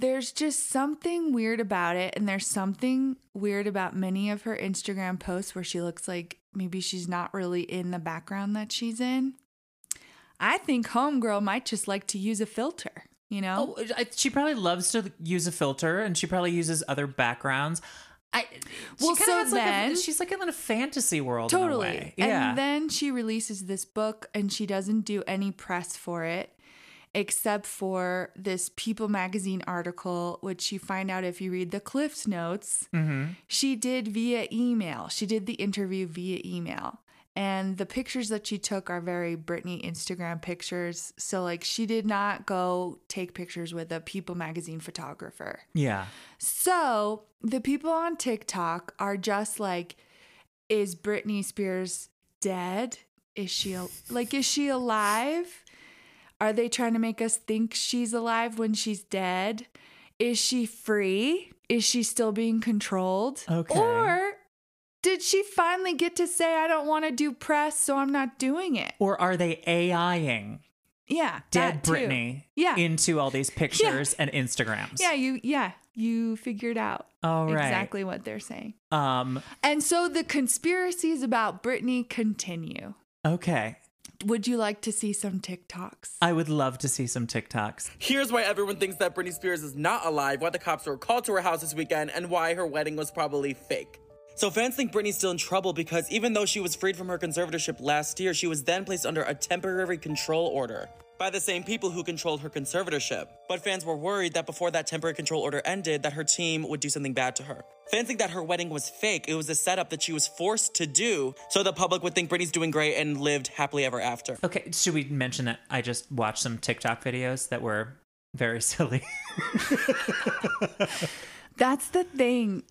Speaker 1: there's just something weird about it. And there's something weird about many of her Instagram posts where she looks like maybe she's not really in the background that she's in. I think Homegirl might just like to use a filter, you know?
Speaker 3: Oh, she probably loves to use a filter, and she probably uses other backgrounds. I
Speaker 1: Well, so
Speaker 3: has like a-
Speaker 1: then-
Speaker 3: she's like in a fantasy world. in a
Speaker 1: Totally.
Speaker 3: way. Yeah.
Speaker 1: And then she releases this book and she doesn't do any press for it except for this People magazine article, which you find out if you read the Cliffs notes.
Speaker 3: mm-hmm.
Speaker 1: She did via email. She did the interview via email. And the pictures that she took are very Britney Instagram pictures. So, like, she did not go take pictures with a People magazine photographer.
Speaker 3: Yeah.
Speaker 1: So the people on TikTok are just like, is Britney Spears dead? Is she like, is she alive? Are they trying to make us think she's alive when she's dead? Is she free? Is she still being controlled?
Speaker 3: Okay.
Speaker 1: Or did she finally get to say, I don't want to do press, so I'm not doing it?
Speaker 3: Or are they AIing
Speaker 1: Yeah.
Speaker 3: dead. Britney
Speaker 1: Yeah.
Speaker 3: into all these pictures and Instagrams?
Speaker 1: Yeah, you yeah, you figured out
Speaker 3: All right.
Speaker 1: exactly what they're saying.
Speaker 3: Um.
Speaker 1: And so the conspiracies about Britney continue.
Speaker 3: Okay.
Speaker 1: Would you like to see some TikToks?
Speaker 3: I would love to see some TikToks.
Speaker 14: Here's why everyone thinks that Britney Spears is not alive, why the cops were called to her house this weekend, and why her wedding was probably fake. So fans think Britney's still in trouble because even though she was freed from her conservatorship last year, she was then placed under a temporary control order by the same people who controlled her conservatorship. But fans were worried that before that temporary control order ended, that her team would do something bad to her. Fans think that her wedding was fake. It was a setup that she was forced to do so the public would think Britney's doing great and lived happily ever after.
Speaker 3: Okay, should we mention that I just watched some TikTok videos that were very <laughs> silly? <laughs>
Speaker 1: That's the thing.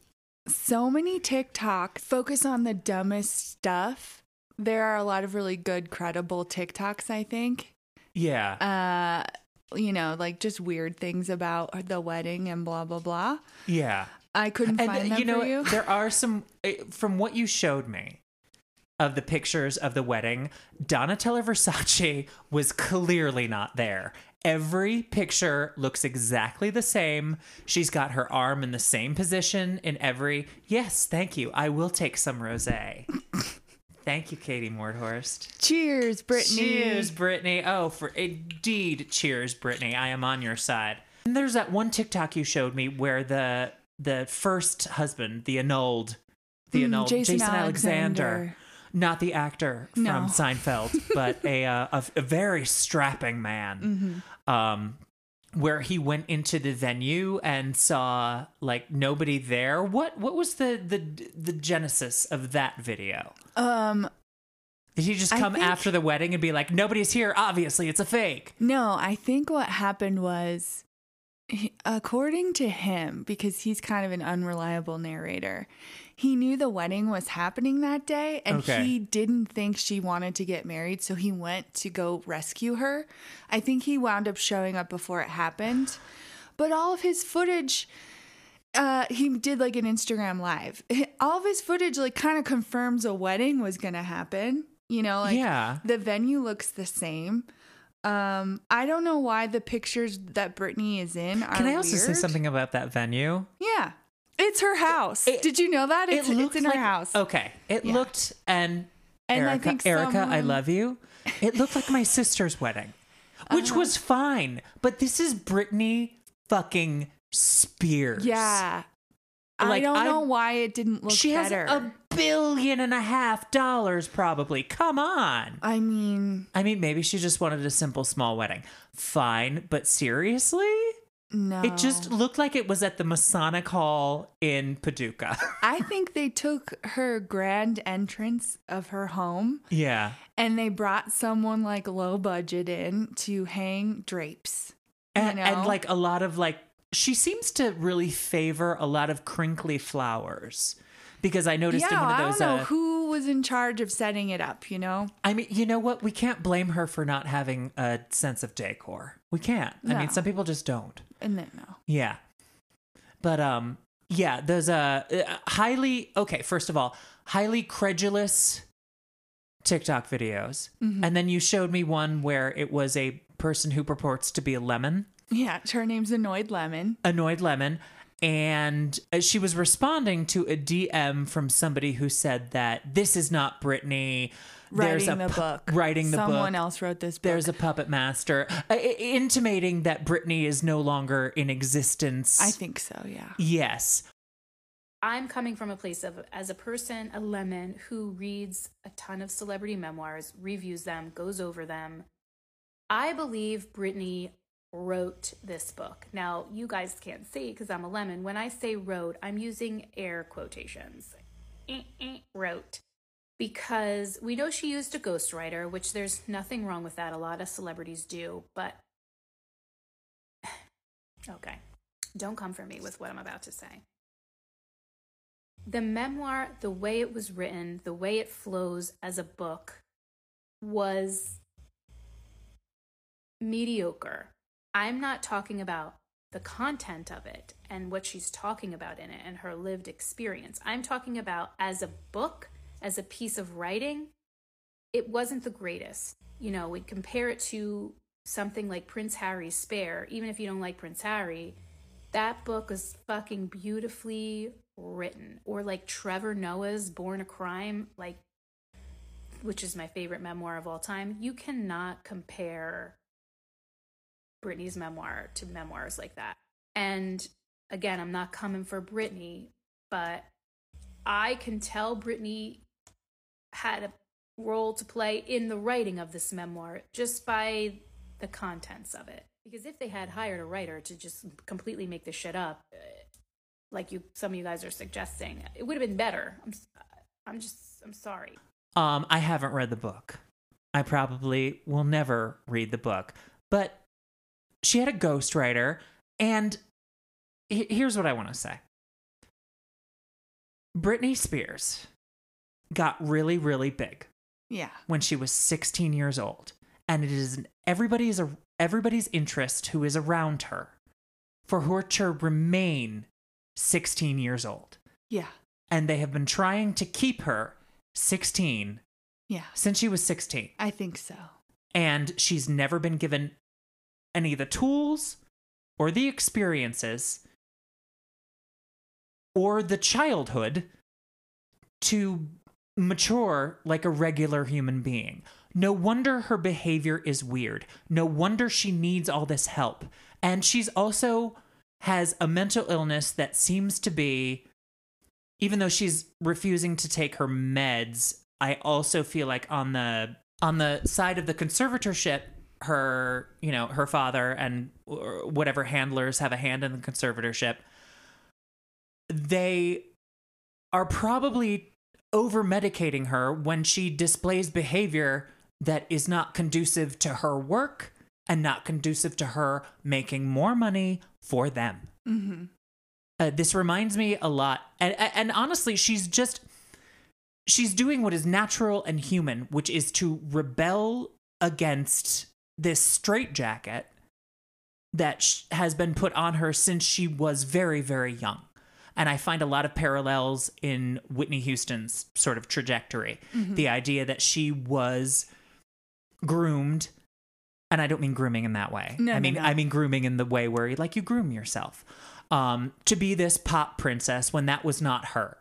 Speaker 1: So many TikTok focus on the dumbest stuff. There are a lot of really good, credible TikToks, I think.
Speaker 3: Yeah.
Speaker 1: Uh, you know, like just weird things about the wedding and blah blah blah.
Speaker 3: yeah.
Speaker 1: I couldn't
Speaker 3: And
Speaker 1: find them
Speaker 3: you know,
Speaker 1: for you.
Speaker 3: there <laughs> are some eh, from what you showed me of the pictures of the wedding. Donatella Versace was clearly not there. Every picture looks exactly the same. She's got her arm in the same position in every. Yes, thank you. I will take some rosé. <laughs> thank you, Katie Mordhorst.
Speaker 1: Cheers, Britney.
Speaker 3: Cheers, Britney. Oh, for indeed, cheers, Britney. I am on your side. And there's that one TikTok you showed me where the the first husband, the annulled, the
Speaker 1: Mm,
Speaker 3: annulled
Speaker 1: Jason
Speaker 3: Jason, Alexander.
Speaker 1: Alexander.
Speaker 3: not the actor from
Speaker 1: No.
Speaker 3: Seinfeld, but a, uh, a a very strapping man. <laughs>
Speaker 1: Mhm.
Speaker 3: Um, where he went into the venue and saw like nobody there. What what was the the the genesis of that video?
Speaker 1: Um,
Speaker 3: Did he just come
Speaker 1: think-
Speaker 3: after the wedding and be like, nobody's here? Obviously, it's a fake.
Speaker 1: No, I think what happened was, according to him, because he's kind of an unreliable narrator, he knew the wedding was happening that day and
Speaker 15: Okay.
Speaker 1: he didn't think she wanted to get married. So he went to go rescue her. I think he wound up showing up before it happened. But all of his footage, uh, he did like an Instagram live. <laughs> All of his footage, like, kind of confirms a wedding was going to happen. You know, like,
Speaker 3: Yeah.
Speaker 1: the venue looks the same. Um, I don't know why the pictures that Britney is in are.
Speaker 3: Can I also say something about that venue?
Speaker 1: Yeah, it's her house. Did you know that? It's, it's in her house.
Speaker 3: Okay, it
Speaker 1: Yeah.
Speaker 3: looked and
Speaker 1: And I
Speaker 3: Erica,
Speaker 1: think
Speaker 3: Erica, I love you. It looked like my sister's wedding, which
Speaker 1: Uh-huh.
Speaker 3: was fine. But this is Britney fucking Spears.
Speaker 1: Yeah. I don't
Speaker 3: I-
Speaker 1: know why it didn't look
Speaker 3: she has a billion and a half dollars, probably. Come on.
Speaker 1: I mean,
Speaker 3: I mean, maybe she just wanted a simple small wedding. Fine, but seriously?
Speaker 1: No.
Speaker 3: It just looked like it was at the Masonic Hall in Paducah. <laughs>
Speaker 1: I think they took her grand entrance of her home
Speaker 3: yeah.
Speaker 1: and they brought someone like low budget in to hang drapes.
Speaker 3: And, and like a lot of like she seems to really favor a lot of crinkly flowers because i noticed
Speaker 1: yeah,
Speaker 3: in one of
Speaker 1: I
Speaker 3: those
Speaker 1: don't know
Speaker 3: uh,
Speaker 1: who was in charge of setting it up. You know,
Speaker 3: i mean you know what we can't blame her for not having a sense of decor we can't i mean some people just don't
Speaker 1: and then no.
Speaker 3: yeah but um yeah there's a uh, highly okay first of all highly credulous tiktok videos
Speaker 1: Mhm.
Speaker 3: and then you showed me one where it was a person who purports to be a lemon
Speaker 1: Yeah, her name's Annoyed Lemon.
Speaker 3: Annoyed Lemon. And uh, she was responding to a DM from somebody who said that this is not Britney. There's
Speaker 1: Writing
Speaker 3: a
Speaker 1: the
Speaker 3: pu-
Speaker 1: book.
Speaker 3: Writing the book.
Speaker 1: Someone else wrote this book.
Speaker 3: There's a puppet master, uh, intimating that Britney is no longer in existence.
Speaker 1: I think so, yeah.
Speaker 3: Yes.
Speaker 15: I'm coming from a place of, as a person, a lemon who reads a ton of celebrity memoirs, reviews them, goes over them. I believe Britney wrote this book. Now, you guys can't see because I'm a lemon. When I say wrote, I'm using air quotations. Eh, eh, wrote. Because we know she used a ghostwriter, which there's nothing wrong with that. A lot of celebrities do, but <sighs> okay. Don't come for me with what I'm about to say the memoir, the way it was written, the way it flows as a book was mediocre. I'm not talking about the content of it and what she's talking about in it and her lived experience. I'm talking about as a book, as a piece of writing, it wasn't the greatest. You know, we compare it to something like Prince Harry's Spare, even if you don't like Prince Harry, that book is fucking beautifully written. Or like Trevor Noah's Born a Crime, like which is my favorite memoir of all time. You cannot compare Britney's memoir to memoirs like that. And again, I'm not coming for Britney, but I can tell Britney had a role to play in the writing of this memoir just by the contents of it. Because if they had hired a writer to just completely make this shit up, uh, like you some of you guys are suggesting, it would have been better. I'm s- I'm just I'm sorry.
Speaker 3: Um, I haven't read the book. I probably will never read the book. But she had a ghostwriter, and here's what I want to say Britney Spears got really, really big
Speaker 1: Yeah.
Speaker 3: when she was 16 years old. And it is in everybody's everybody's interest who is around her for her to remain 16 years old.
Speaker 1: Yeah.
Speaker 3: And they have been trying to keep her 16
Speaker 1: Yeah.
Speaker 3: since she was 16.
Speaker 1: I think so.
Speaker 3: And she's never been given any of the tools or the experiences or the childhood to mature like a regular human being. No wonder her behavior is weird. No wonder she needs all this help. And she's also has a mental illness that seems to be even though she's refusing to take her meds, I also feel like on the on the side of the conservatorship, her, you know, her father and whatever handlers have a hand in the conservatorship, they are probably over medicating her when she displays behavior that is not conducive to her work and not conducive to her making more money for them.
Speaker 1: Mm-hmm.
Speaker 3: Uh, this reminds me a lot, and and honestly, she's just she's doing what is natural and human, which is to rebel against this straitjacket that sh- has been put on her since she was very very young. And I find a lot of parallels in Whitney Houston's sort of trajectory.
Speaker 1: Mhm.
Speaker 3: The idea that she was groomed and I don't mean grooming in that way.
Speaker 1: No,
Speaker 3: I mean
Speaker 1: no.
Speaker 3: I mean grooming in the way where you, like you groom yourself um to be this pop princess when that was not her.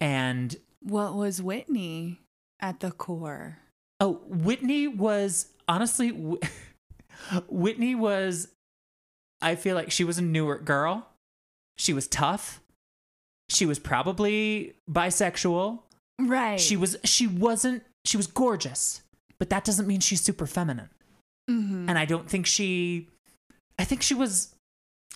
Speaker 3: And
Speaker 1: What was Whitney at the core?
Speaker 3: oh, Whitney was honestly <laughs> Whitney was I feel like she was a Newark girl. She was tough. She was probably bisexual.
Speaker 1: Right.
Speaker 3: She was she wasn't she was gorgeous, but that doesn't mean she's super feminine.
Speaker 1: Mm-hmm.
Speaker 3: And I don't think she I think she was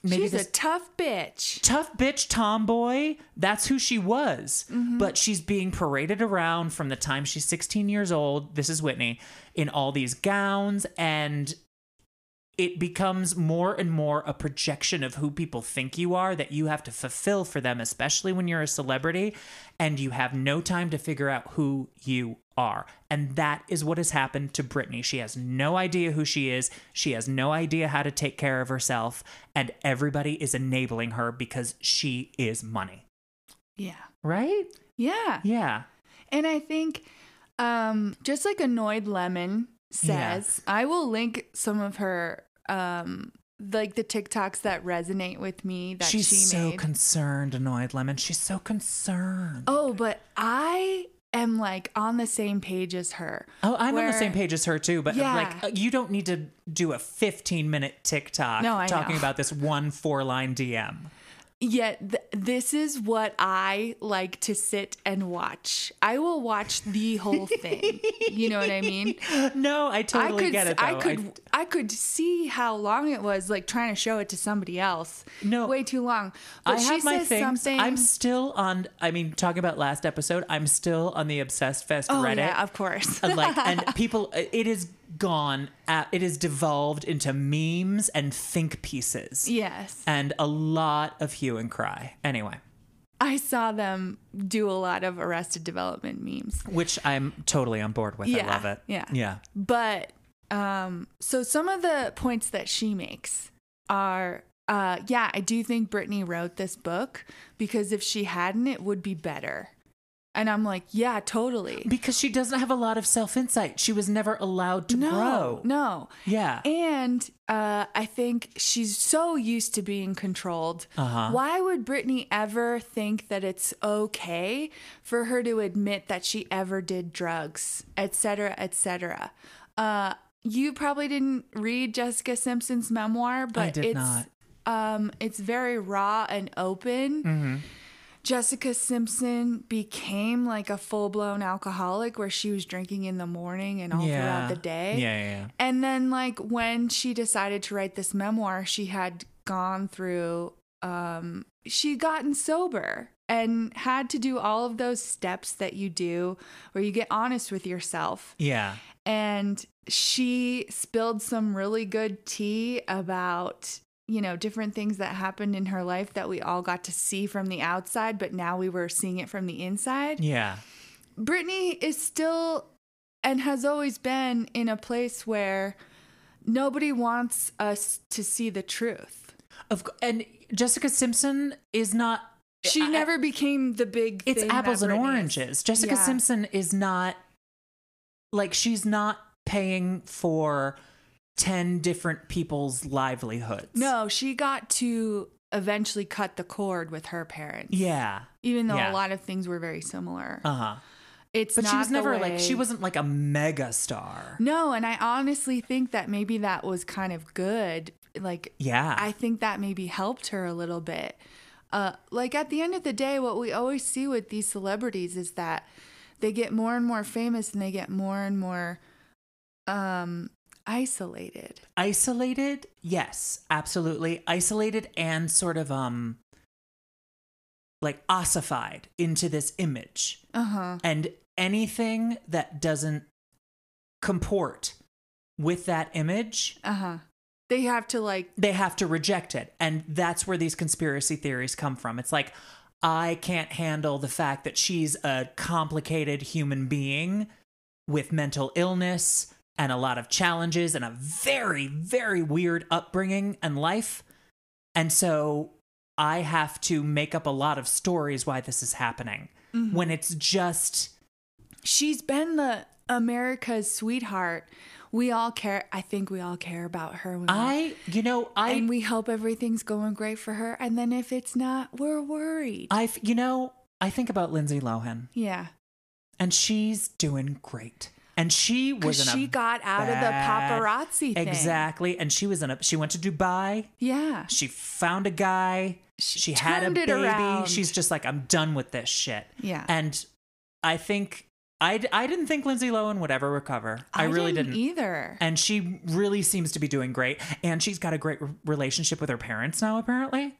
Speaker 3: maybe
Speaker 1: She's a tough bitch.
Speaker 3: tough bitch tomboy. That's who she was.
Speaker 1: Mhm.
Speaker 3: But she's being paraded around from the time she's 16 years old. This is Whitney in all these gowns and it becomes more and more a projection of who people think you are that you have to fulfill for them, especially when you're a celebrity and you have no time to figure out who you are. And that is what has happened to Britney. She has no idea who she is, she has no idea how to take care of herself, and everybody is enabling her because she is money.
Speaker 1: Yeah.
Speaker 3: Right?
Speaker 1: Yeah.
Speaker 3: Yeah.
Speaker 1: And I think um just like Annoyed Lemon says, I will link some of her um like the TikToks that resonate with me that
Speaker 3: She's
Speaker 1: she
Speaker 3: so concerned, annoyed lemon. She's so concerned.
Speaker 1: oh, but I am like on the same page as her.
Speaker 3: Oh, I'm on the same page as her too, but
Speaker 1: Yeah.
Speaker 3: like uh, you don't need to do a 15 minute TikTok
Speaker 1: No,
Speaker 3: talking
Speaker 1: know.
Speaker 3: about this one four line DM.
Speaker 1: Yet th- this is what I like to sit and watch. I will watch the whole thing. you know what I mean? <laughs>
Speaker 3: No, I totally
Speaker 1: could,
Speaker 3: get it. Though.
Speaker 1: I could I, could see how long it was like trying to show it to somebody else.
Speaker 3: No.
Speaker 1: way too long. But
Speaker 3: I
Speaker 1: she
Speaker 3: have my
Speaker 1: says
Speaker 3: things.
Speaker 1: something.
Speaker 3: I'm still on. I mean, talking about last episode, I'm still on the Obsessed Fest
Speaker 1: oh
Speaker 3: Reddit.
Speaker 1: yeah, of course.
Speaker 3: and like, <laughs> and people, it is gone. At, it is devolved into memes and think pieces.
Speaker 1: yes,
Speaker 3: And a lot of hue and cry. Anyway,
Speaker 1: I saw them do a lot of Arrested Development memes.
Speaker 3: which I'm totally on board with. I love it.
Speaker 1: yeah.
Speaker 3: Yeah.
Speaker 1: But um, so some of the points that she makes are, uh, yeah, I do think Britney wrote this book because if she hadn't, it would be better. And I'm like, yeah, totally.
Speaker 3: Because she doesn't have a lot of self insight. She was never allowed to
Speaker 1: no,
Speaker 3: grow.
Speaker 1: no.
Speaker 3: Yeah.
Speaker 1: And uh, I think she's so used to being controlled.
Speaker 3: Uh-huh.
Speaker 1: Why would Britney ever think that it's okay for her to admit that she ever did drugs, et cetera, et cetera? Uh, you probably didn't read Jessica Simpson's memoir, but
Speaker 3: did
Speaker 1: it's
Speaker 3: not.
Speaker 1: um it's very raw and open.
Speaker 3: Mm-hmm.
Speaker 1: Jessica Simpson became like a full blown alcoholic where she was drinking in the morning and all
Speaker 3: Yeah.
Speaker 1: throughout the day.
Speaker 3: Yeah, yeah, yeah.
Speaker 1: And then like when she decided to write this memoir, she had gone through um she'd gotten sober and had to do all of those steps that you do where you get honest with yourself.
Speaker 3: Yeah.
Speaker 1: And she spilled some really good tea about you know different things that happened in her life that we all got to see from the outside but now we were seeing it from the inside.
Speaker 3: Yeah.
Speaker 1: Britney is still and has always been in a place where nobody wants us to see the truth.
Speaker 3: Of co- and Jessica Simpson is not.
Speaker 1: She
Speaker 3: I- I-
Speaker 1: never became the big.
Speaker 3: It's
Speaker 1: thing that
Speaker 3: apples and
Speaker 1: Britney is.
Speaker 3: oranges. Jessica
Speaker 1: Yeah.
Speaker 3: Simpson is not like she's not paying for 10 different people's livelihoods.
Speaker 1: No, she got to eventually cut the cord with her parents.
Speaker 3: Yeah.
Speaker 1: even though
Speaker 3: Yeah.
Speaker 1: a lot of things were very similar.
Speaker 3: Uh-huh.
Speaker 1: it's
Speaker 3: But she was never like she wasn't like a mega star.
Speaker 1: No, and I honestly think that maybe that was kind of good. Like,
Speaker 3: Yeah.
Speaker 1: I think that maybe helped her a little bit. Uh, like at the end of the day, what we always see with these celebrities is that they get more and more famous and they get more and more um, isolated.
Speaker 3: Isolated? Yes, absolutely. Isolated and sort of um like ossified into this image.
Speaker 1: Uh huh.
Speaker 3: And anything that doesn't comport with that image,
Speaker 1: Uh huh. They have to like.
Speaker 3: they have to reject it. And that's where these conspiracy theories come from. It's like, I can't handle the fact that she's a complicated human being with mental illness and a lot of challenges and a very, very weird upbringing and life. And so I have to make up a lot of stories why this is happening
Speaker 1: Mhm.
Speaker 3: when it's just
Speaker 1: She's been the America's sweetheart. We all care. I think we all care about her. when we-
Speaker 3: I, you know, I
Speaker 1: and we hope everything's going great for her. And then if it's not, we're worried.
Speaker 3: I, you know, I think about Lindsay Lohan.
Speaker 1: yeah.
Speaker 3: and she's doing great. And she was
Speaker 1: Because
Speaker 3: in a
Speaker 1: she got out of the paparazzi thing.
Speaker 3: Exactly, and she was in a. She went to Dubai.
Speaker 1: Yeah.
Speaker 3: She found a guy. She, had a baby. She's just like, I'm done with this shit.
Speaker 1: Yeah.
Speaker 3: And I think I, I didn't think Lindsay Lohan would ever recover. I, really
Speaker 1: didn't,
Speaker 3: didn't.
Speaker 1: either.
Speaker 3: And she really seems to be doing great. And she's got a great r- relationship with her parents now, apparently,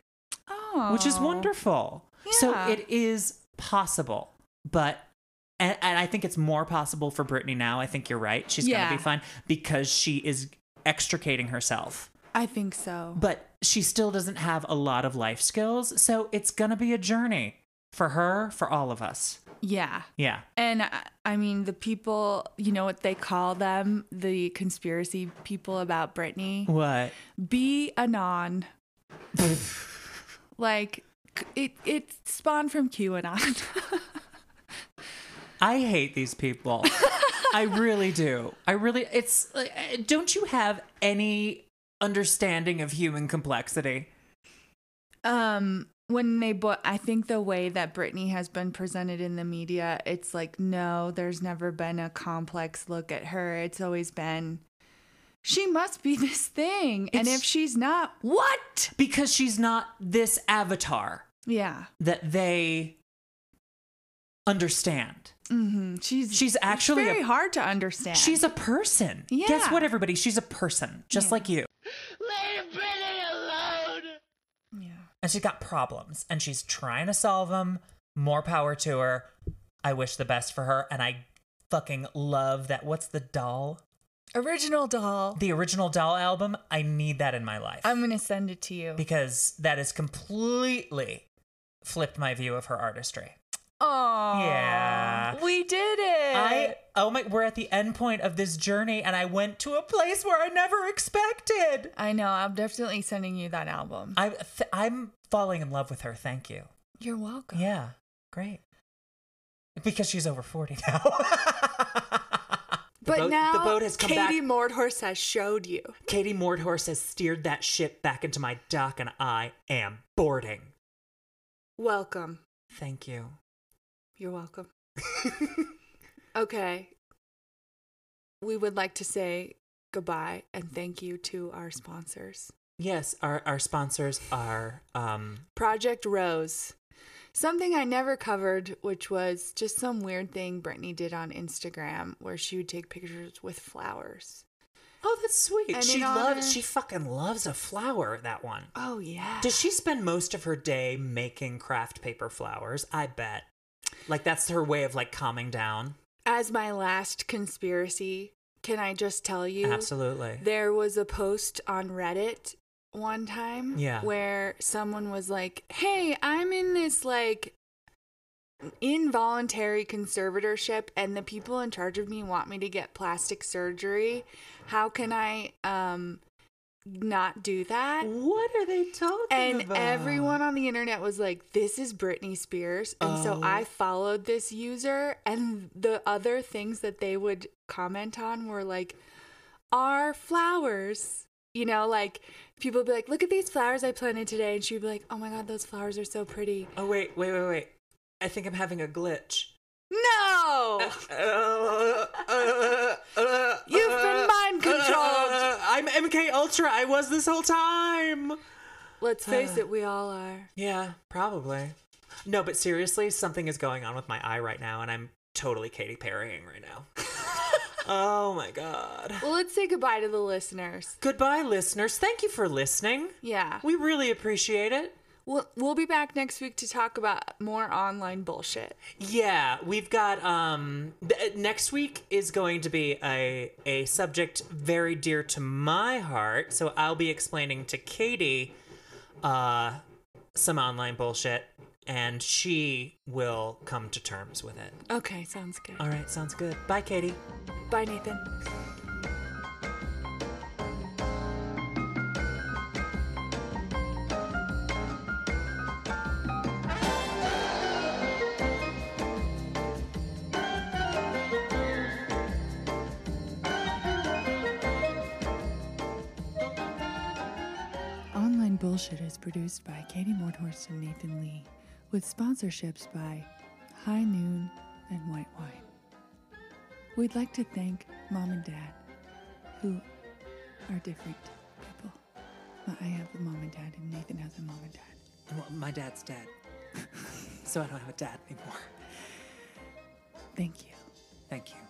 Speaker 1: oh,
Speaker 3: which is wonderful.
Speaker 1: Yeah.
Speaker 3: So it is possible, but. And, and I think it's more possible for Britney now. I think you're right. She's
Speaker 1: Yeah.
Speaker 3: going to be fine because she is extricating herself.
Speaker 1: I think so.
Speaker 3: But she still doesn't have a lot of life skills. So it's going to be a journey for her, for all of us.
Speaker 1: Yeah.
Speaker 3: Yeah.
Speaker 1: And I- I mean, the people, you know what they call them? The conspiracy people about Britney?
Speaker 3: What?
Speaker 1: Be anon. <laughs> like, it, it spawned from QAnon. <laughs>
Speaker 3: I hate these people. <laughs> I really do. I really, it's like, uh, don't you have any understanding of human complexity.
Speaker 1: Um, when they but I think the way that Britney has been presented in the media, it's like no, there's never been a complex look at her. It's always been she must be <laughs> this thing, and if she's not, what?
Speaker 3: Because she's not this avatar
Speaker 1: Yeah.
Speaker 3: that they understand.
Speaker 1: hmm She's
Speaker 3: She's actually
Speaker 1: very
Speaker 3: a-
Speaker 1: hard to understand.
Speaker 3: She's a person.
Speaker 1: Yeah.
Speaker 3: Guess what, everybody? She's a person, just like you.
Speaker 11: Leave Britney alone. Yeah.
Speaker 3: And she's got problems, and she's trying to solve them. More power to her. I wish the best for her, and I fucking love that. What's the doll?
Speaker 1: original doll.
Speaker 3: The original doll album. I need that in my life
Speaker 1: I'm gonna send it to you.
Speaker 3: because that has completely flipped my view of her artistry.
Speaker 1: Oh,
Speaker 3: Yeah.
Speaker 1: we did it.
Speaker 3: I oh my, we're at the end point of this journey, and I went to a place where I never expected.
Speaker 1: I know. I'm definitely sending you that album.
Speaker 3: I th- I'm falling in love with her. Thank you.
Speaker 1: You're welcome.
Speaker 3: Yeah, great. Because she's over forty now. <laughs>
Speaker 1: But
Speaker 3: boat-
Speaker 1: now
Speaker 3: the boat has come
Speaker 1: Katie
Speaker 3: back.
Speaker 1: Mordhorst has showed you.
Speaker 3: Katie Mordhorst has steered that ship back into my dock, and I am boarding.
Speaker 1: Welcome.
Speaker 3: Thank you.
Speaker 1: You're welcome. okay. We would like to say goodbye and thank you to our sponsors.
Speaker 3: Yes, our our sponsors are um
Speaker 1: Project Rose. Something I never covered, which was just some weird thing Britney did on Instagram where she would take pictures with flowers.
Speaker 3: Oh, that's sweet.
Speaker 1: And
Speaker 3: she
Speaker 1: honor-
Speaker 3: loves she fucking loves a flower, that one.
Speaker 1: Oh, yeah.
Speaker 3: Does she spend most of her day making craft paper flowers? I bet. Like that's her way of like calming down.
Speaker 1: As my last conspiracy, can I just tell you?
Speaker 3: Absolutely.
Speaker 1: There was a post on Reddit one time
Speaker 3: Yeah.
Speaker 1: where someone was like, "Hey, I'm in this like involuntary conservatorship and the people in charge of me want me to get plastic surgery. How can I um not do that?"
Speaker 3: What are they talking about
Speaker 1: and
Speaker 3: about?
Speaker 1: everyone on the internet was like, "This is Britney Spears," and so
Speaker 3: Oh.
Speaker 1: I followed this user, and the other things that they would comment on were like, "Are flowers?" You know, like people would be like, "Look at these flowers I planted today," and she'd be like, "Oh my god, those flowers are so pretty."
Speaker 3: Oh wait, wait, wait, wait. I think I'm having a glitch.
Speaker 1: No, you've been mind controlled. <laughs>
Speaker 3: I'm MK Ultra. I was this whole time.
Speaker 1: Let's <sighs> face it, we all are.
Speaker 3: Yeah, probably. No, but seriously, something is going on with my eye right now, and I'm totally Katy Perrying right now. <laughs> oh my god.
Speaker 1: Well, let's say goodbye to the listeners.
Speaker 3: Goodbye, listeners. Thank you for listening.
Speaker 1: Yeah.
Speaker 3: We really appreciate it.
Speaker 1: We'll, we'll be back next week to talk about more online bullshit.
Speaker 3: Yeah, we've got um th- next week is going to be a a subject very dear to my heart. So I'll be explaining to Katie uh some online bullshit and she will come to terms with it.
Speaker 1: Okay, sounds good.
Speaker 3: All right, sounds good. Bye, Katie.
Speaker 1: Bye, Nathan. Bullshit is produced by Katie Mordhorst and Nathan Lee, with sponsorships by High Noon and White Wine. We'd like to thank Mom and Dad, who are different people. I have a mom and dad, and Nathan has a mom and dad.
Speaker 3: Well, my dad's dead. <laughs> so I don't have a dad anymore.
Speaker 1: Thank you.
Speaker 3: Thank you.